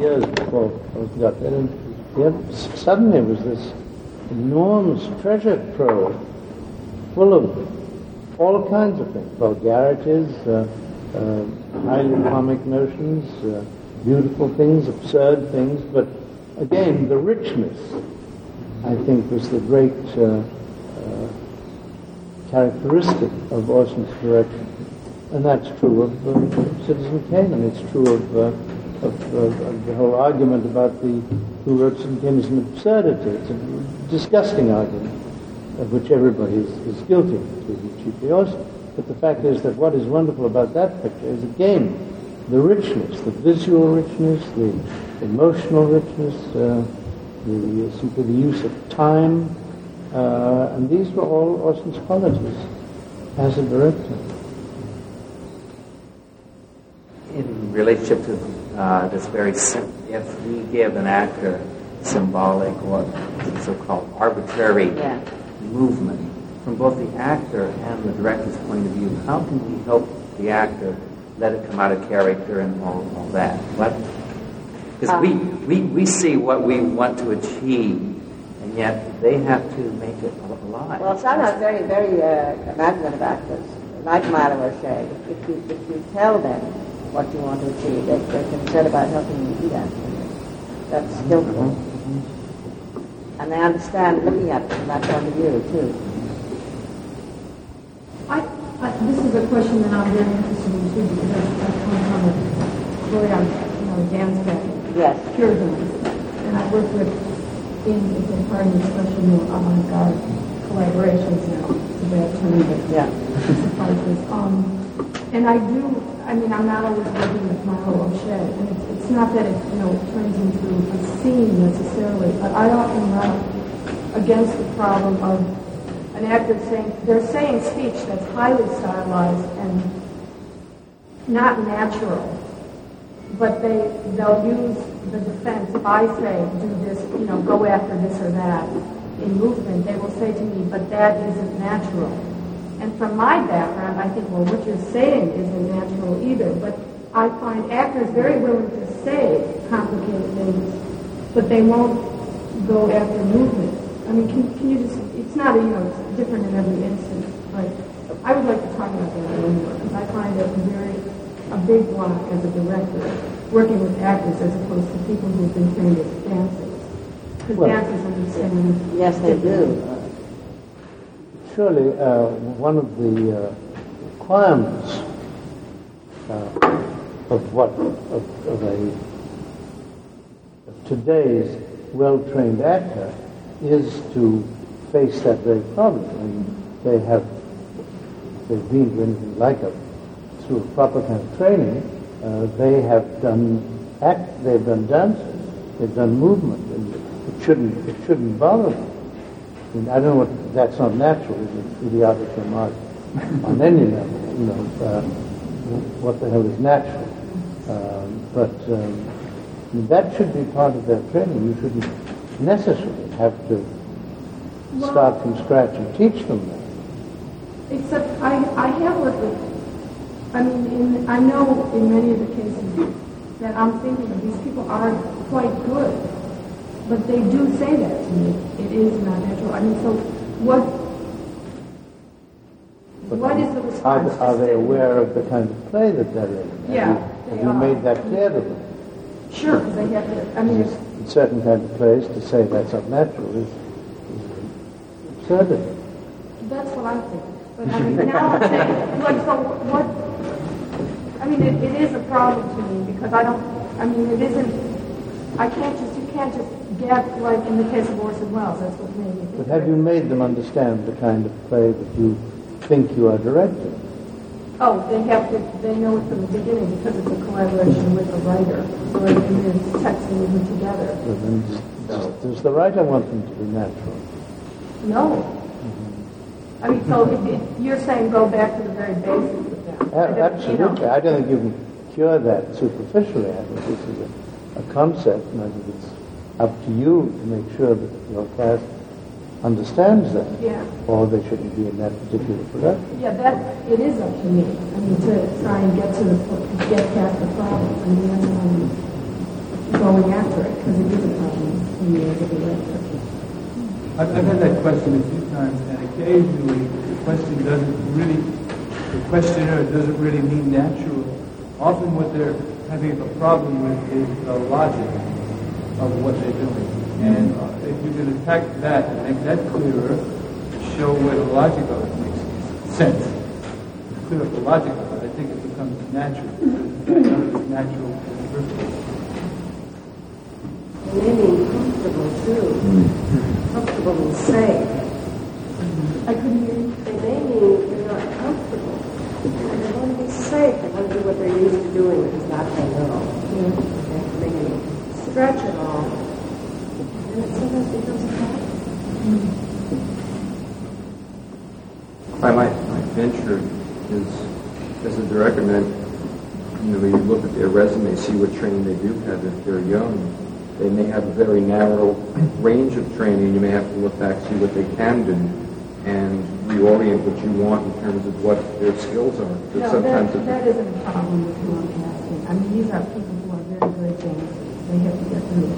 years before I got there. And yet suddenly it was this enormous treasure trove full of all kinds of things, vulgarities, uh, uh, highly comic notions, uh, beautiful things, absurd things, but again, the richness, I think, was the great uh, uh, characteristic of Orson's direction. And that's true of uh, Citizen Kane, and it's true of, uh, of, uh, of the whole argument about the who wrote Kane is an absurdity. It's a disgusting argument of which everybody is, is guilty, including chiefly. But the fact is that what is wonderful about that picture is, again, the richness, the visual richness, the emotional richness, uh, the simply the use of time, uh, and these were all Orson's qualities as a director. In relationship to uh, this very, if we give an actor symbolic or so-called arbitrary Yeah. movement, from both the actor and the director's point of view, how can we help the actor let it come out of character and all, all that? What? Because we, we, we see what we want to achieve, and yet they have to make it alive. Well, some are very, very uh, imaginative actors, like Milo O'Shea. If you, if you tell them what you want to achieve, they, they're concerned about helping you do that. That's skillful. And they understand looking at it from that point of view, too. I, I, this is a question that I'm very interested in too, because I, I come from a very, you know, dance background. Yes. Puritans. And I work with, in, if you'll pardon the expression, more avant-garde collaborations now. It's a bad term, but Yeah. suffices. Um, and I do, I mean, I'm not always working with Milo O'Shea, and it's, not that it, you know, turns into a scene necessarily, but I often run against the problem of an actor saying, they're saying speech that's highly stylized and not natural, but they, they'll use the defense. If I say, do this, you know, go after this or that in movement, they will say to me, but that isn't natural. And from my background, I think, well, what you're saying isn't natural either. But I find actors very willing to say complicated things, but they won't go after movement. I mean, can, can you just, it's not, you know, it's different in every instance, but I would like to talk about that a little more, because I find it very, a big block as a director, working with actors as opposed to people who've been trained as dancers. Because Well, dancers understand. Yes, they do. Surely, uh, one of the uh, requirements uh, of what of, of a of today's well-trained actor is to face that very problem. I mean, they have they've been to anything like a through proper kind of training. Uh, they have done act. They've done dancing. They've done movement, and it shouldn't it shouldn't bother them. I, mean, I don't know what, that's not natural, is an idiotic remark on any level, you know, uh, what the hell is natural. Um, but um, I mean, that should be part of their training. You shouldn't necessarily have to start from scratch and teach them that. Except I, I have worked with, I mean, in, I know in many of the cases that I'm thinking of, these people are quite good, but they do say that to me. It is not natural. I mean, so what, But what is the Are, response? are they aware of the kind of play that they're in? Have Yeah, you, have you are. made that clear to them? Sure, because they have to, I mean, in certain kind of plays, to say that's unnatural is, is absurdity. that's what I'm thinking. But I mean, now I'm saying, like, so what, I mean, it, it is a problem to me because I don't, I mean, it isn't, I can't just, can't just get, like in the case of Orson Welles, that's what made me think. But have you made them understand the kind of play that you think you are directing? Oh, they have to, they know it from the beginning because it's a collaboration with the writer. So it is text and moving together. So then does, does the writer want them to be natural? No. I mean, so if you're saying go back to the very basics of that. A- I don't- you know. Absolutely. I don't think you can cure that superficially. I think this is a, a concept, and I think it's up to you to make sure that your cast understands that, Yeah. or they shouldn't be in that particular production. Yeah, that, it is up to me. I mean, to try and get to the, po- get past the problem. I mean, that's I'm going after it, because it is a problem to me as a director. I've, I've had that question a few times, and occasionally the question doesn't really, the questioner doesn't really mean natural. Often what they're having a problem with is the logic of what they're doing. And uh, if you can attack that and make that clearer, show where the logic of it makes sense, clear up the logic of it, I think it becomes natural. It's not natural in the first place. They may be comfortable too. Comfortable and safe. I couldn't hear you. They may mean they're not comfortable. And they want to be safe. They want to do what they're used to doing, which is not they know. They have to make any stretch all. And it sometimes becomes a problem. My, my, my venture is, as a director, then, you know, you look at their resume, see what training they do have. If they're young, they may have a very narrow range of training. You may have to look back, see what they can do, and reorient what you want in terms of what their skills are. No, sometimes that, that isn't a problem with casting. I mean, these are people who are very good dancers. They have to get through,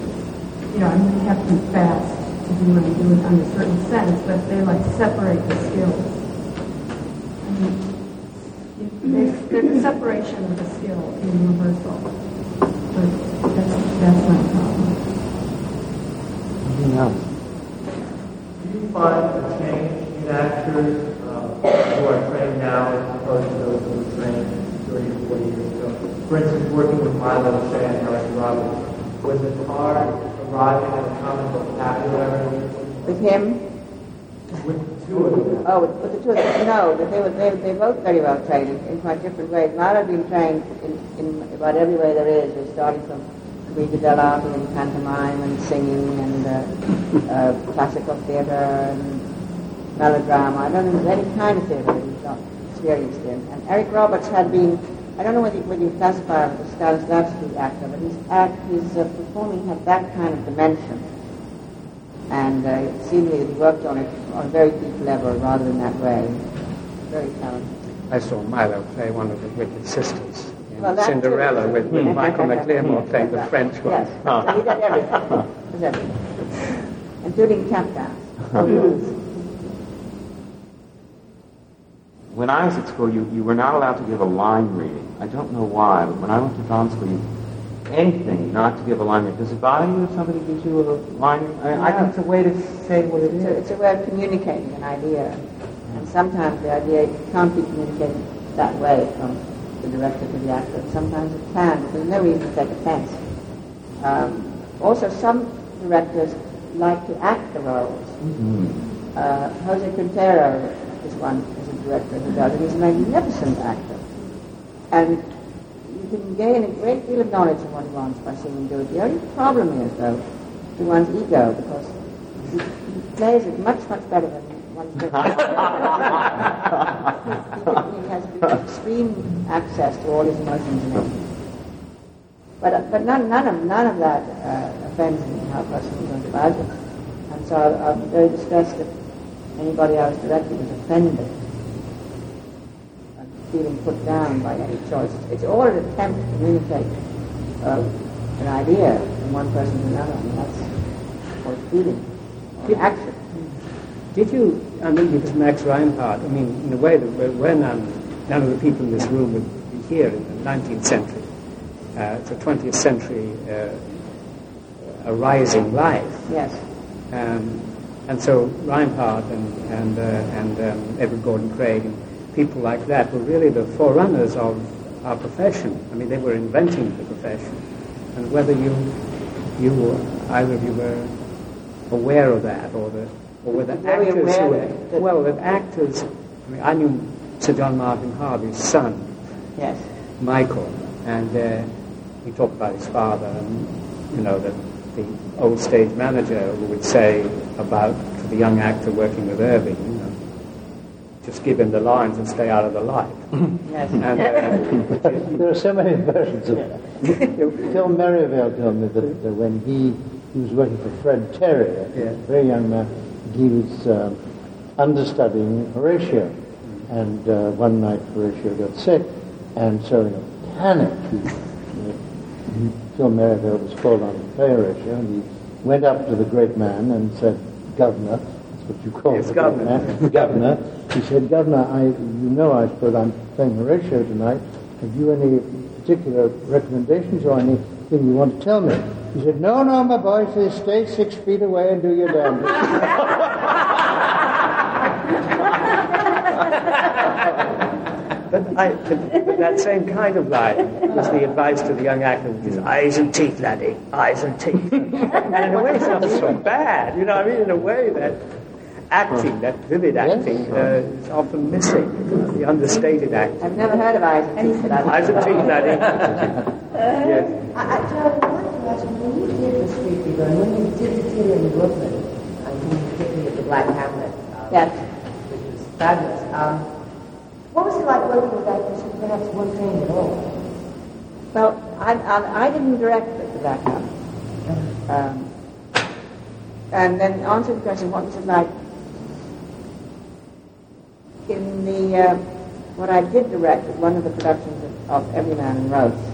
you know, I mean, they have to be fast to do what I'm doing under a certain sense, but they like separate the skills. I mean, there's, there's a separation of the skill in rehearsal. But that's, that's not a problem. Yeah. Do you find a change in actors uh, who are trained now as opposed to those who were trained 30 or 40 years ago? For instance, working with Milo Shea and Eric Roberts, was it hard arriving at a common vocabulary With him? with the two of them? Oh, with, with the two of them? No, but they were they, they both very well trained in, quite different ways. Milo had been trained in, in about every way there is. We're starting from Commedia dell'arte and pantomime and singing and uh, uh, classical theatre and melodrama. I don't know any kind of theatre that he's not experienced in. And Eric Roberts had been, I don't know whether, whether you classify him as a Stanislavski actor, but his, act, his uh, performing had that kind of dimension. And uh, it seemed that he worked on it on a very deep level rather than that way. Very talented. I saw Milo play one of the Wicked Sisters in Well. Cinderella with, with Michael Mac Liammóir playing the French one. Yes, so he did everything. He everything. Including tap dance. When I was at school, you, you were not allowed to give a line reading. I don't know why, but when I went to drama school, anything not to give a line reading. Does it bother you if somebody gives you a line? I, I think it's a way to say what it It's a, it's a way of communicating an idea. And sometimes the idea can't be communicated that way from the director to the actor. Sometimes it can, but there's no reason to take offense. Um, also, some directors like to act the roles. Uh, Jose Quintero is one, is a director who does it. He's a magnificent actor. And you can gain a great deal of knowledge of what he wants by seeing him do it. The only problem is, though, to one's ego, because he, he plays it much, much better than one could. he, he has extreme access to all his emotions and everything. But, uh, but none, none, of, none of that uh, offends me, how a person goes about it. And so I, I'm very distressed if anybody I was directing was offended feeling put down by any choice. It's all an attempt to communicate uh, an idea from one person to another, and that's or feeling, or action. Did you, I mean, because Max Reinhardt, I mean, in a way that we're, none, none of the people in this room would be here in the 19th century. Uh, it's a 20th century uh, a rising life. Yes. Um, and so Reinhardt and, and, uh, and um, Edward Gordon Craig and people like that were really the forerunners of our profession. I mean, they were inventing the profession. And whether you, you either of you were aware of that or the or whether actors who were, well, that actors, I mean, I knew Sir John Martin Harvey's son, Yes. Michael, and uh, he talked about his father, and you know that the old stage manager who would say about the young actor working with Irving, you know, just give him the lines and stay out of the light. Yes. And, uh, there are so many versions of that. Phil Merivale told me that, that when he, he was working for Fred Terry, a very young man, he was um, understudying Horatio. And uh, one night Horatio got sick, and so in a panic, he, he, Phil Merivale was called on to play Horatio, and he went up to the great man and said, Governor, that's what you call Yes, great Governor. Governor, he said, Governor, I, you know I suppose I'm playing Horatio tonight. Have you any particular recommendations or anything you want to tell me? He said, no, no, my boy, say, stay six feet away and do your damnedest. But, I, that same kind of line was the advice to the young actor, which is eyes and teeth, laddie, eyes and teeth. and in a way, it's not so bad. You know, I mean, in a way that acting, that vivid acting, uh, is often missing. You the understated acting. I've never heard of eyes and teeth. but I- Eyes and teeth, laddie. yes. I, I, John, I wanted to ask you, when you did the Street Fever, and when you did the theater in Brooklyn, I mean, particularly at the Black Hamlet, um, Yes. which was fabulous, um, what was it like working with actors who perhaps weren't trained at all? Well, I, I, I didn't direct it, the Black House. Um, and then answer the question, what was it like? In the, uh, what I did direct was one of the productions of, of Every Man in Rose.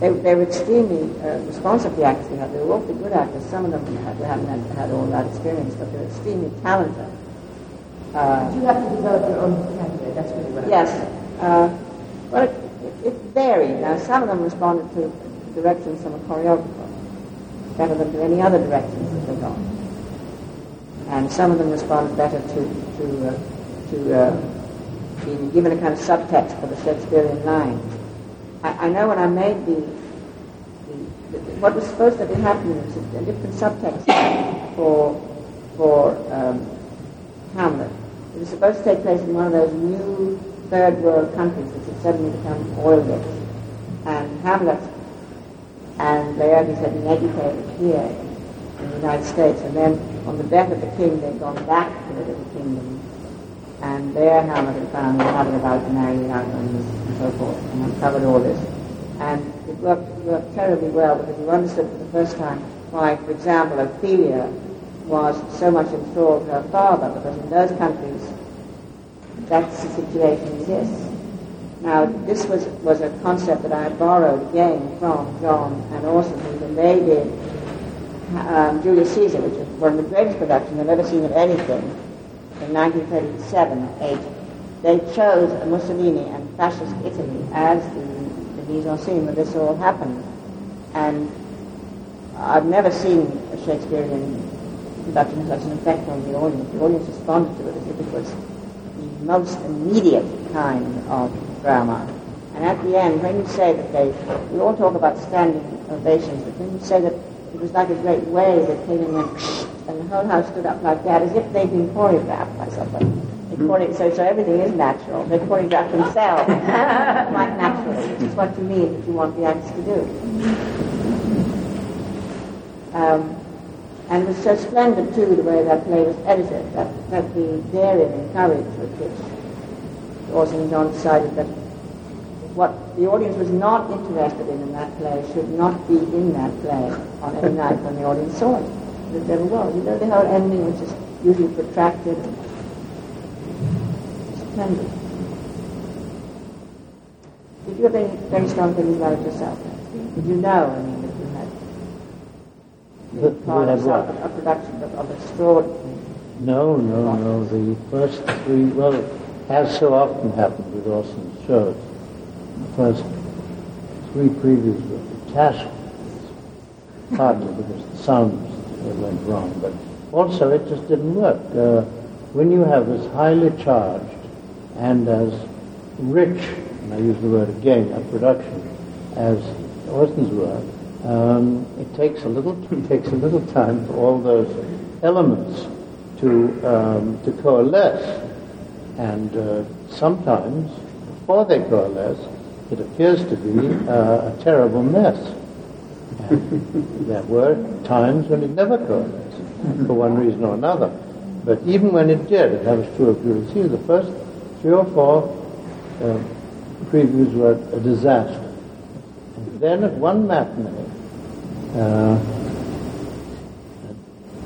They, they were extremely uh, responsive, the actors we had. They were awfully good actors. Some of them had, hadn't had, had all that experience, but they were extremely talented. Uh, Did you have to develop your own vocabulary? That's really what Yes. Uh, well, it, it, it varied. Now, some of them responded to directions from a choreographer better than to any other directions that they got. And some of them responded better to, to, uh, to uh, given a kind of subtext for the Shakespearean line. I, I know when I made the, the, the what was supposed to be happening was a, a different subtext for, for um, Hamlet. It was supposed to take place in one of those new third world countries which had suddenly become oil rich. And Hamlet and Laertes had been educated here in the United States. And then on the death of the king, they'd gone back to the little kingdom. And there Hamlet had found his mother about the Outlands and so forth, and uncovered all this. And it worked, worked terribly well because you understood for the first time why, for example, Ophelia was so much enthralled with her father, because in those countries, that's the situation exists. Now, this was, was a concept that I borrowed again from John and Orson, when they did um, Julius Caesar, which is one of the greatest productions I've ever seen of anything, in 1937 8. They chose Mussolini and fascist Italy as the, the mise en scene where this all happened. And I've never seen a Shakespearean production have such an effect on the audience. The audience responded to it as if it was the most immediate kind of drama. And at the end, when you say that they, we all talk about standing ovations, but when you say that it was like a great wave that came and went, and the whole house stood up like that, as if they'd been choreographed by somebody. They chore- so, so everything is natural. They're choreograph themselves quite naturally, which is what you mean that you want the actors to do. Um, and it was so splendid, too, the way that play was edited, that, that the daring and courage with which Orson John decided that what the audience was not interested in in that play should not be in that play on any night when the audience saw it. That never was. You know, the whole ending was just usually protracted. Splendid. Did you have any very strong feelings about it yourself? Did you know, I mean, that you had part of a production of, of extraordinary No, no, no. The first three, well, as so often happened with Orson's shows, first three previews were catastrophes, partly because the sound went wrong, but also it just didn't work. Uh, when you have as highly charged and as rich, and I use the word again, a production, as Orson's work, um, it takes a little it takes a little time for all those elements to um, to coalesce, and uh, sometimes before they coalesce, it appears to be uh, a terrible mess. And there were times when it never coalesced for one reason or another. But even when it did, and that was true of Caesar, the first three or four uh, previews were a disaster. And then at one matinee, uh,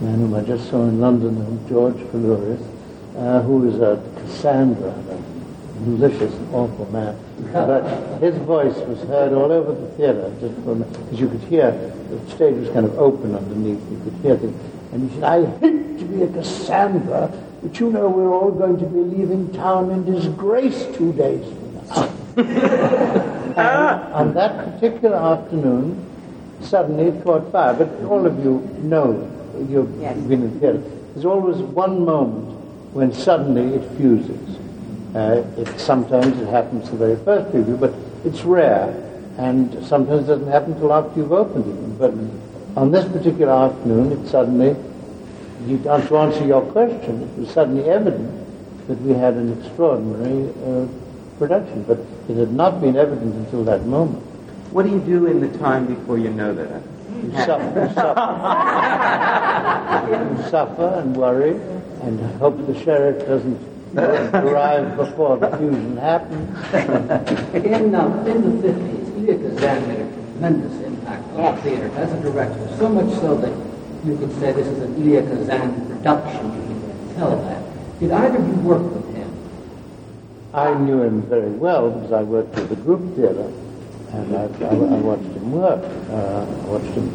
a man whom I just saw in London, George Coulouris, uh, who is a Cassandra, malicious and awful man. But his voice was heard all over the theatre, just because you could hear, the stage was kind of open underneath, you could hear things. And he said, I hate to be a Cassandra, but you know we're all going to be leaving town in disgrace two days from now. and on that particular afternoon, suddenly it caught fire. But all of you know, you've Yes. been in theatre. There's always one moment when suddenly it fuses. Uh, it, sometimes it happens the very first preview, but it's rare. And sometimes it doesn't happen until after you've opened it. But on this particular afternoon, it suddenly, you, to answer your question, it was suddenly evident that we had an extraordinary uh, production. But it had not been evident until that moment. What do you do in the time before you know that? You suffer, you suffer. you suffer and worry and hope the sheriff doesn't arrive before the fusion happened. In, uh, in the 50s, Elia Kazan made a tremendous impact on Yes. theater as a director, so much so that you could say this is an Elia Kazan production. You could tell that. Did either of you work with him? I knew him very well because I worked with the group theater and I, I, I watched him work. Uh, I watched him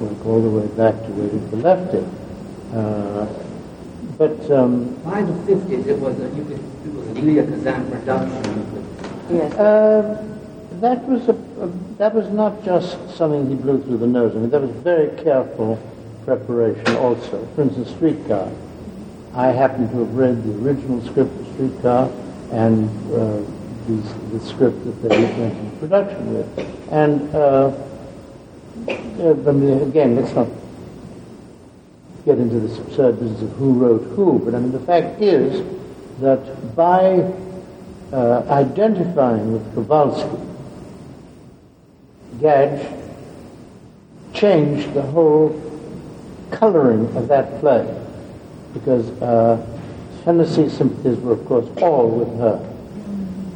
work all the way back to where he left it. Uh, but um, By the 50s, it was a, you could, it was an Elia Kazan production. You Yes. Uh, that was a, a that was not just something he blew through the nose. I mean, that was very careful preparation also. For instance, Streetcar. I happen to have read the original script of Streetcar and uh, the, the script that they went into production with. And uh, uh, I mean, again, let's not get into this absurd business of who wrote who, but I mean, the fact is that by uh, identifying with Kowalski, Gadge changed the whole coloring of that play because uh, sympathies were, of course, all with her.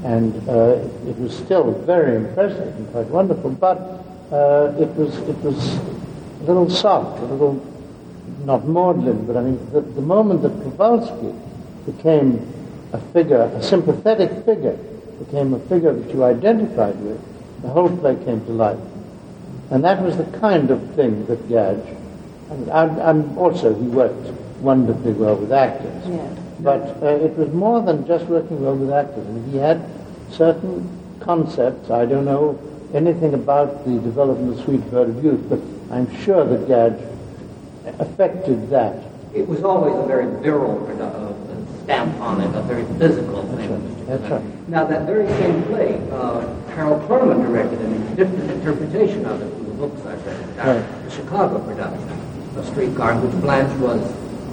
And uh, it was still very impressive and quite wonderful, but uh, it was it was a little soft, a little not maudlin, but I mean the, the moment that Kowalski became a figure, a sympathetic figure, became a figure that you identified with, the whole play came to life. And that was the kind of thing that Gadge, and, I'm, I'm also, he worked wonderfully well with actors. Yes. But uh, it was more than just working well with actors. I mean, he had certain concepts. I don't know anything about the development of Sweet Bird of Youth, but I'm sure that Gadge affected that. It was always a very virile uh, stamp on it, a very physical thing. That's right. Now, that very same play, uh, Harold Clurman directed a different interpretation of it from the books I've read. Uh, Right. The Chicago production of Streetcar, which Blanche was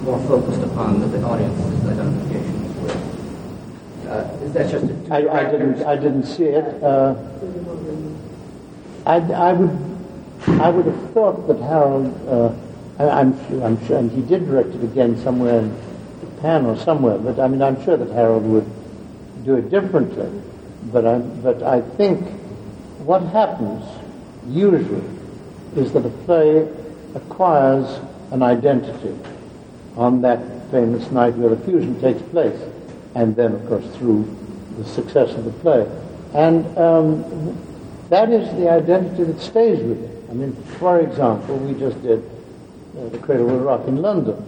more focused upon the, the audience's identifications with. Uh, is that just a two I, I didn't. I didn't see it. Uh, I, I would. I would have thought that Harold. I, I'm. Sure, I'm sure, and he did direct it again somewhere in Japan or somewhere. But I mean, I'm sure that Harold would do it differently. But I. But I think what happens usually is that a play acquires an identity on that famous night where the fusion takes place, and then, of course, through the success of the play. And um, that is the identity that stays with it. I mean, for example, we just did uh, The Cradle Will Rock in London,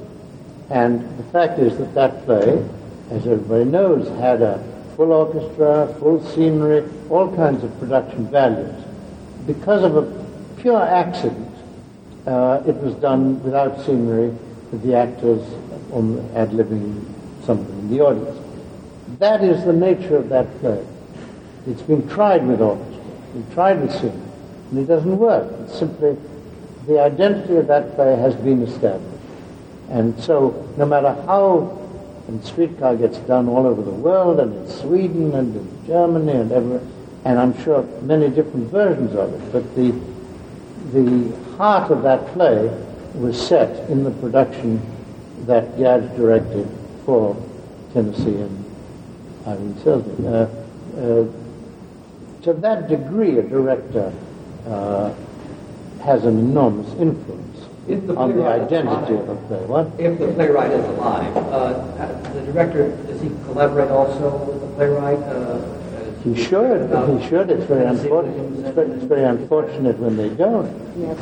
And the fact is that that play, as everybody knows, had a full orchestra, full scenery, all kinds of production values. Because of a pure accident, uh, it was done without scenery, with the actors ad-libbing something in the audience. That is the nature of that play. It's been tried with orchestra, it's been tried with scenery, and it doesn't work. It's simply the identity of that play has been established. And so, no matter how and Streetcar gets done all over the world, and in Sweden, and in Germany, and everywhere, and I'm sure many different versions of it, but the, the heart of that play was set in the production that Gad directed for Tennessee and Irene Selznick. Uh, uh, to that degree, a director uh, has an enormous influence If the on the identity alive. of a play. What? If the playwright is alive, uh, the director, does he collaborate also with the playwright? Uh, He should. He should. It's very unfortunate. It's very, it's very unfortunate when they don't. Yes,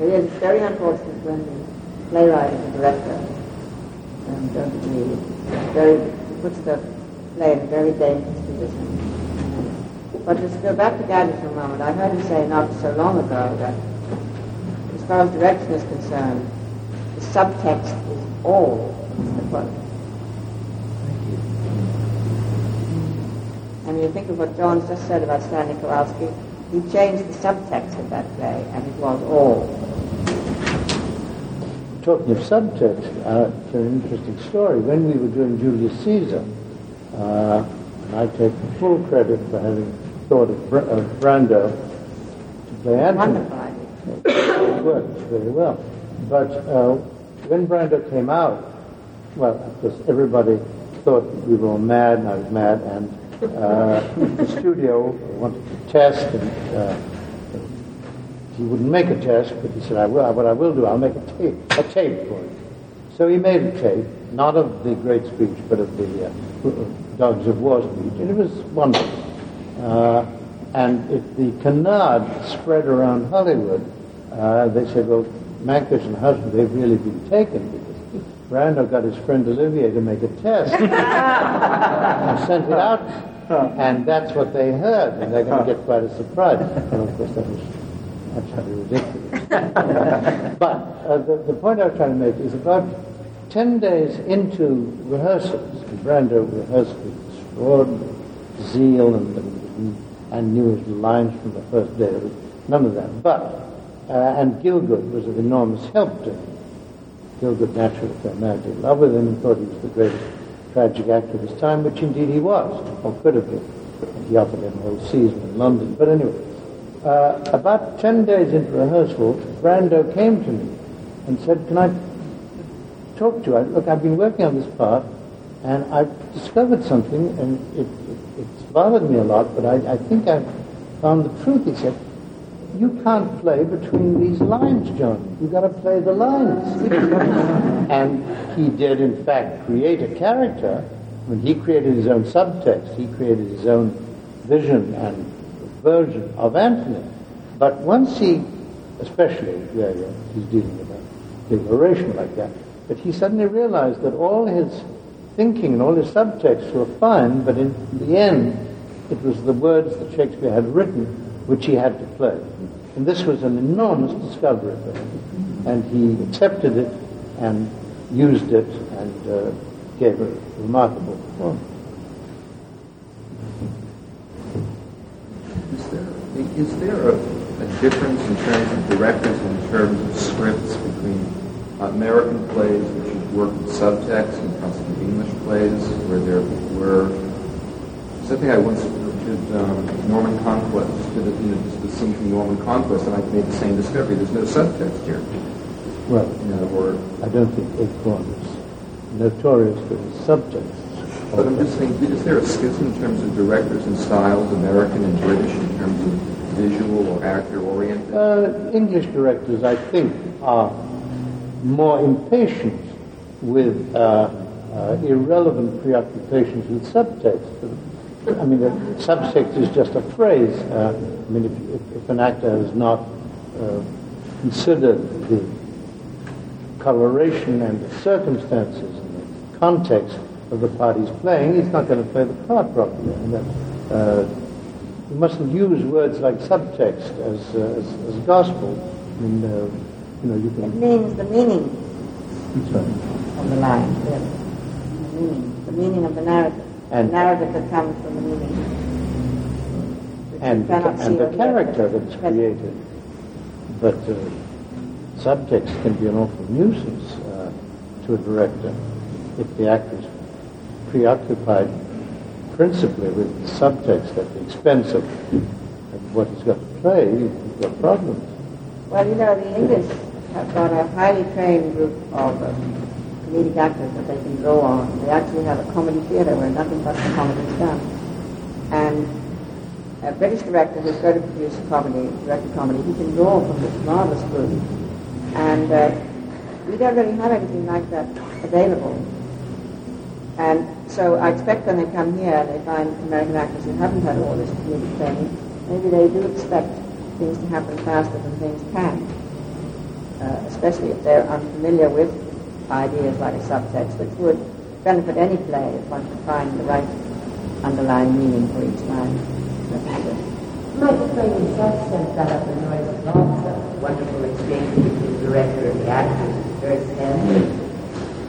it is very unfortunate when the playwright and the director um, don't agree. Very, it puts the play in a very dangerous position. But let's go back to Gandhi for a moment. I heard him say not so long ago that as far as direction is concerned, the subtext is all the you. And you think of what John's just said about Stanley Kowalski, he changed the subtext of that play, and it was all. Talking of subtext, uh, it's an interesting story. When we were doing Julius Caesar, uh, and I take full credit for having thought of, Br- of Brando to play Antony. Wonderful idea. It worked very well. But uh, when Brando came out, well, of course, everybody thought we were all mad, and I was mad, and uh, the studio wanted to test, and uh, he wouldn't make a test, but he said, I will, what I will do, I'll make a tape, a tape for you. So he made a tape, not of the great speech, but of the uh, Dogs of War speech, and it was wonderful. Uh, and if the canard spread around Hollywood, uh, they said, well, Mankiewicz and Houseman, they've really been taken because Brando got his friend Olivier to make a test and sent it out, and that's what they heard, and they're going to get quite a surprise. And of course, that was absolutely ridiculous. but uh, the, the point I was trying to make is about 10 days into rehearsals, and Brando rehearsed with extraordinary zeal and, and, and knew his lines from the first day. There was none of that. But, uh, and Gielgud was of enormous help to him. Gielgud naturally fell madly in love with him and thought he was the greatest tragic actor of his time, which indeed he was, or could have been. He offered him a whole season in London. But anyway, uh, about 10 days into rehearsal, Brando came to me and said, can I talk to you? I, look, I've been working on this part, and I've discovered something, and it, it, it's bothered me a lot, but I, I think I've found the truth. He said, you can't play between these lines, John. You've got to play the lines. and he did, in fact, create a character. When he created his own subtext, he created his own vision and version of Antony. But once he, especially where yeah, he's dealing with a big oration like that, but he suddenly realized that all his thinking and all his subtexts were fine, but in the end, it was the words that Shakespeare had written which he had to play. And this was an enormous discovery for him. And he accepted it and used it and uh, gave a remarkable performance. Is there, is there a, a difference in terms of directors, in terms of scripts between American plays which work with subtext and possibly English plays where there were something I once did um, Norman Conquest, did a, you know, just the scene from Norman Conquest, and I made the same discovery. There's no subtext here. Well, In other words, I don't think Ayckbourn is notorious for his subjects. but I'm just saying, is there a schism in terms of directors and styles, American and British, in terms of visual or actor oriented? Uh, English directors, I think, are more impatient with uh, uh, irrelevant preoccupations with subtext. I mean, the subtext is just a phrase. Uh, I mean, if, if, if an actor has not uh, considered the coloration and the circumstances and the context of the part he's playing, he's not going to play the part properly. And that, uh, you mustn't use words like subtext as, uh, as, as gospel. I mean, uh, you know, you can. It means the meaning sorry. of the line, really. The meaning, the meaning of the narrative. And- narrative that comes from the meaning. and, and the character that's created. But uh, subtext can be an awful nuisance uh, to a director if the actor's preoccupied principally with the subtext at the expense of, of what he's got to play. You've got problems. Well, you know, the English have got a highly trained group of uh, comedic actors that they can draw on. They actually have a comedy theatre where nothing but the comedy is done. And a British director who's going to produce a comedy, direct a comedy, he can draw from this marvelous group. And uh, we don't really have anything like that available. And so I expect when they come here they find American actors who haven't had all this comedic training, maybe they do expect things to happen faster than things can, uh, especially if they're unfamiliar with ideas like a subtext, which would benefit any play if one could find the right underlying meaning for each line. Michael Frayn himself sent that up in Noises Off. Wonderful exchange between the director and the actors. Very standard.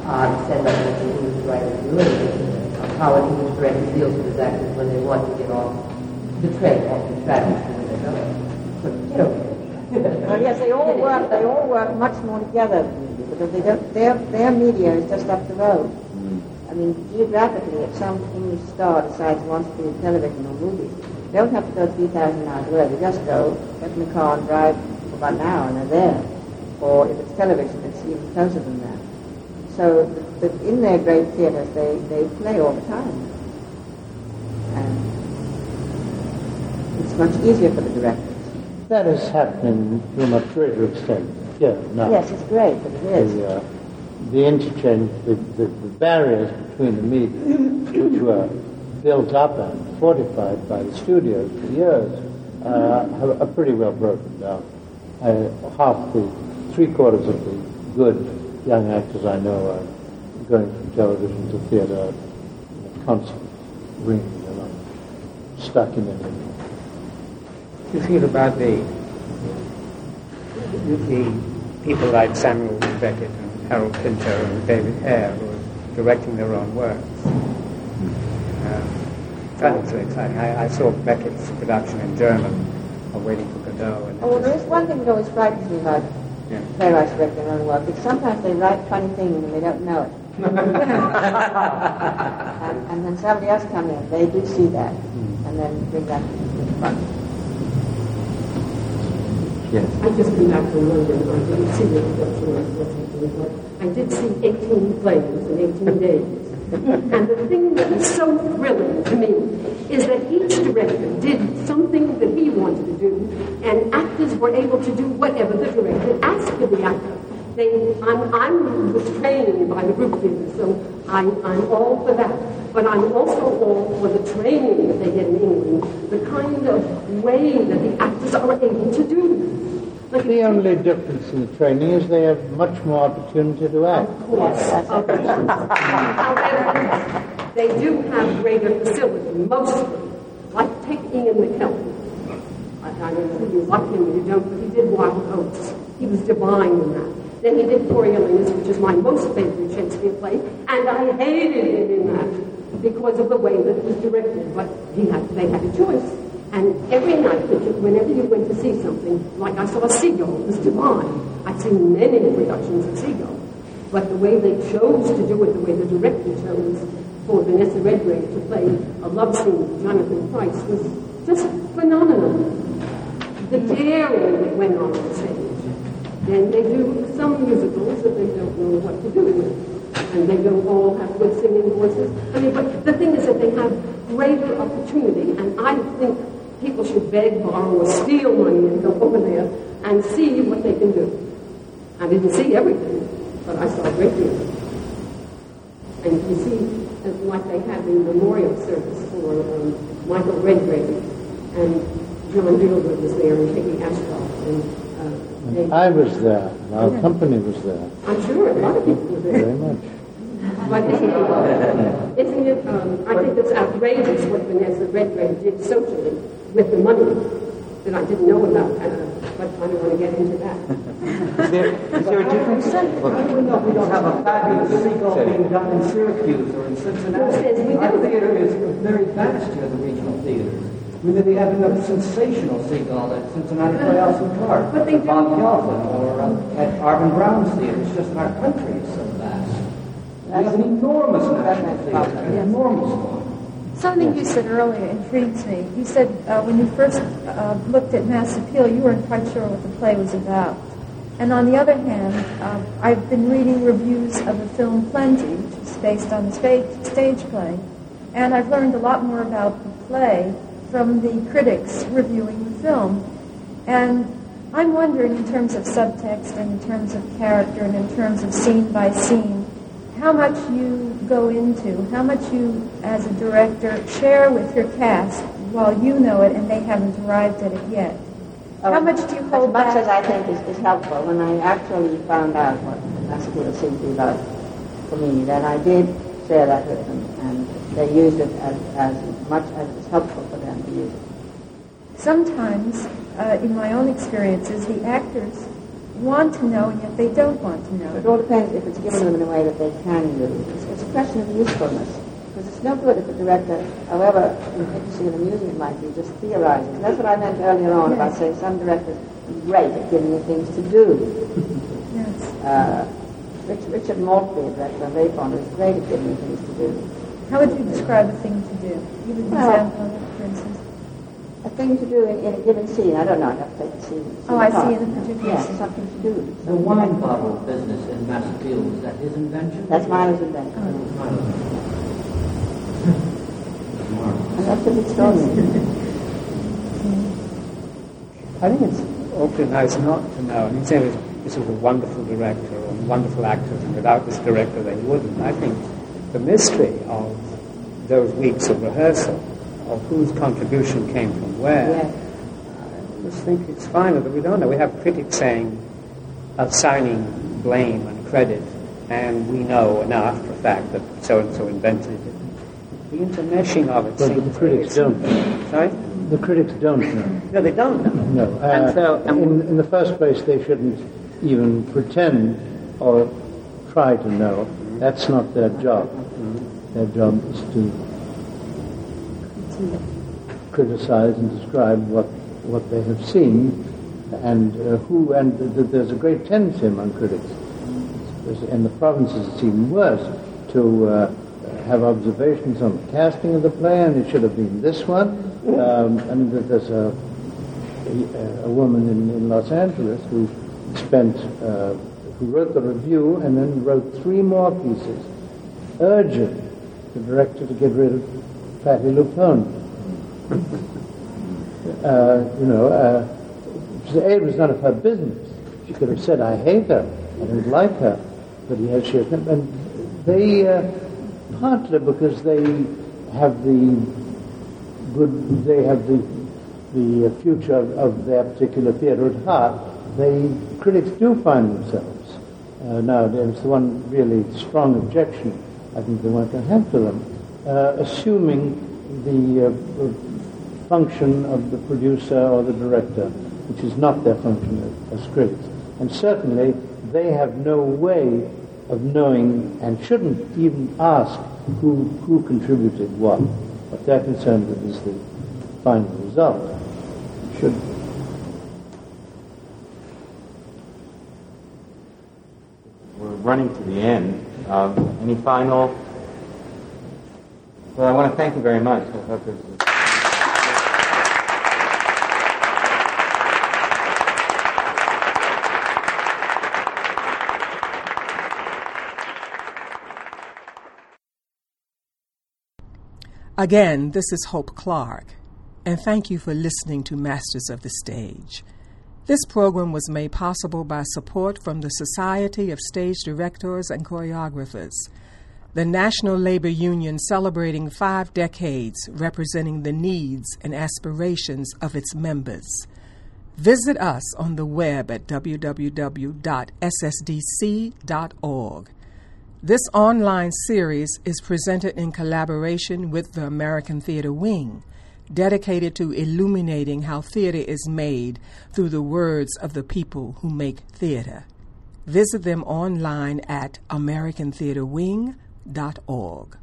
Uh, send up what the English writer doing. How an English director deals with his actors when they want to get off the train, off the track, when they know. But, you know. Well, yes, they all work. They all work much more together because they don't. Their their media is just up the road. Mm. I mean, geographically, if some English star decides he wants to be in television or movies, they don't have to go 3,000 miles away. They just go, get in the car and drive for about an hour and they're there. Or if it's television, it's even closer than that. So the, the, in their great theatres, they, they play all the time. And it's much easier for the directors. That is happening to a much greater extent here now. Yes, it's great, but it is. The, uh, the interchange, the, the, the barriers between the media, which were built up and fortified by the studios for years, uh, are pretty well broken down. I, half the, three quarters of the good young actors I know are going from television to theatre in a constant ring. They're not stuck in it. you feel about the the people like Samuel Beckett and Harold Pinter and David Hare who are directing their own works? Um, that was exciting. I, I saw Beckett's production in German of Waiting for Godot. And Oh, well, there is one thing that always frightens me about Yeah. playwrights directing their own work. Is sometimes they write funny things and they don't know it. and, and then somebody else comes in, they do see that, and then bring that to the front. Yes. I just came back from London. I didn't see the of what's happening, but I did see 18 plays in 18 days. and the thing that was so thrilling to me is that each director did something that he wanted to do, and actors were able to do whatever the director asked of the actor. They, I'm, I'm was trained by the group theater, so I, I'm all for that. But I'm also all for the training that they get in England, the kind of way that the actors are able to do. The only difference in the training is they have much more opportunity to act. However, they do have greater facility, mostly. Like take Ian McKellen. I, I don't know if you like him or you don't, but he did Wild Oats. He was divine in that. Then he did Coriolanus, which is my most favorite Shakespeare play, and I hated him in that because of the way that it was directed. But he had, they had a choice. And every night, whenever you went to see something, like I saw Seagull, it was divine. I'd seen many productions of Seagull. But the way they chose to do it, the way the director chose for Vanessa Redgrave to play a love scene with Jonathan Pryce was just phenomenal. The daring that went on on stage. And they do some musicals that they don't know what to do with. And they don't all have good singing voices. I mean, but the thing is that they have greater opportunity. And I think people should beg, borrow, or steal money and go over there and see what they can do. I didn't see everything, but I saw a great deal. And you can see, uh, like they had the memorial service for um, Michael Redgrave, and John Gielgud was there and Peggy Ashcroft, and Uh, I was there. Our Yeah. company was there. I'm sure a lot of people were there. Very much. But isn't it, isn't it um, I think it's outrageous what Vanessa Redgrave did socially with the money that I didn't know about, but I don't want to get into that. Is there, is there a difference? I don't know if we don't have a fabulous seagull being done in Syracuse or in Cincinnati. Yes, we do. Our theater is very vast here, the regional theaters. We may be having a sensational seagull at Cincinnati Playhouse and Park, But they at Bob Gelfand, or uh, at Arvin Brown's theater. It's just our country is so vast. We have an enormous national theater, an enormous one. Something you said earlier intrigues me. You said uh, when you first uh, looked at Mass Appeal, you weren't quite sure what the play was about. And on the other hand, uh, I've been reading reviews of the film Plenty, which is based on the stage, stage play, and I've learned a lot more about the play from the critics reviewing the film. And I'm wondering, in terms of subtext and in terms of character and in terms of scene by scene, how much you go into, how much you, as a director, share with your cast while you know it and they haven't arrived at it yet. How much do you hold As much back? as I think is, is helpful, when I actually found out what to be about for me, that I did share that with them, and they used it as, as much as it was helpful for them to use it. Sometimes, uh, in my own experiences, the actors want to know and yet they don't want to know. It all depends if it's given them in a way that they can use. It's, it's a question of usefulness. Because it's no good if a director, however interesting and amusing it might be, just theorizes. And that's what I meant earlier on about saying some directors are great at giving you things to do. Yes. Uh, Rich, Richard Maltby, a director I'm very is great at giving you things to do. How would you describe a thing to do? Give an Well- example for instance. A thing to do in, in a given scene. I don't know. I have to take the scene. Oh, I apart. see, in a particular Yes, scene. something to do. The wine bottle business in Massapequa, was that his invention? That's Milo's invention. And that's a big story. I think it's awfully nice not to know. I mean, say this, this is a wonderful director or wonderful actors, and without this director they wouldn't. I think the mystery of those weeks of rehearsal, of whose contribution came from where, Yes. I just think it's fine that we don't know. We have critics saying, assigning blame and credit, and we know now after a fact that so-and-so invented it. The intermeshing of it But seems the critics don't. Sorry? The critics don't know. No, they don't know. No. Uh, And so- and in, in the first place, they shouldn't even pretend or try to know. That's not their job. Their job is to criticize and describe what, what they have seen and uh, who, and th- th- there's a great tendency among critics, in the provinces it's even worse, to uh, have observations on the casting of the play, and it should have been this one. Um, I mean, there's a, a, a woman in, in Los Angeles who spent, uh, who wrote the review and then wrote three more pieces urging the director to get rid of Patti LuPone. Uh, you know, uh, it was none of her business. She could have said, I hate her, I don't like her, but yes, she has, and they, uh, partly because they have the good, they have the, the uh, future of, of their particular theatre at heart, they, critics do find themselves. Uh, now, there's the one really strong objection I think they want to have to them, uh, assuming the uh, uh, function of the producer or the director, which is not their function as, critics. And certainly, they have no way of knowing and shouldn't even ask who, who contributed what. What they're concerned with is the final result. Should We're running to the end. Um, any final? Well, I want to thank you very much. I thought this Again, this is Hope Clark, and thank you for listening to Masters of the Stage. This program was made possible by support from the Society of Stage Directors and Choreographers, the National Labor Union celebrating five decades representing the needs and aspirations of its members. Visit us on the web at www.ssdc.org. This online series is presented in collaboration with the American Theater Wing, dedicated to illuminating how theater is made through the words of the people who make theater. Visit them online at AmericanTheaterWing.org org.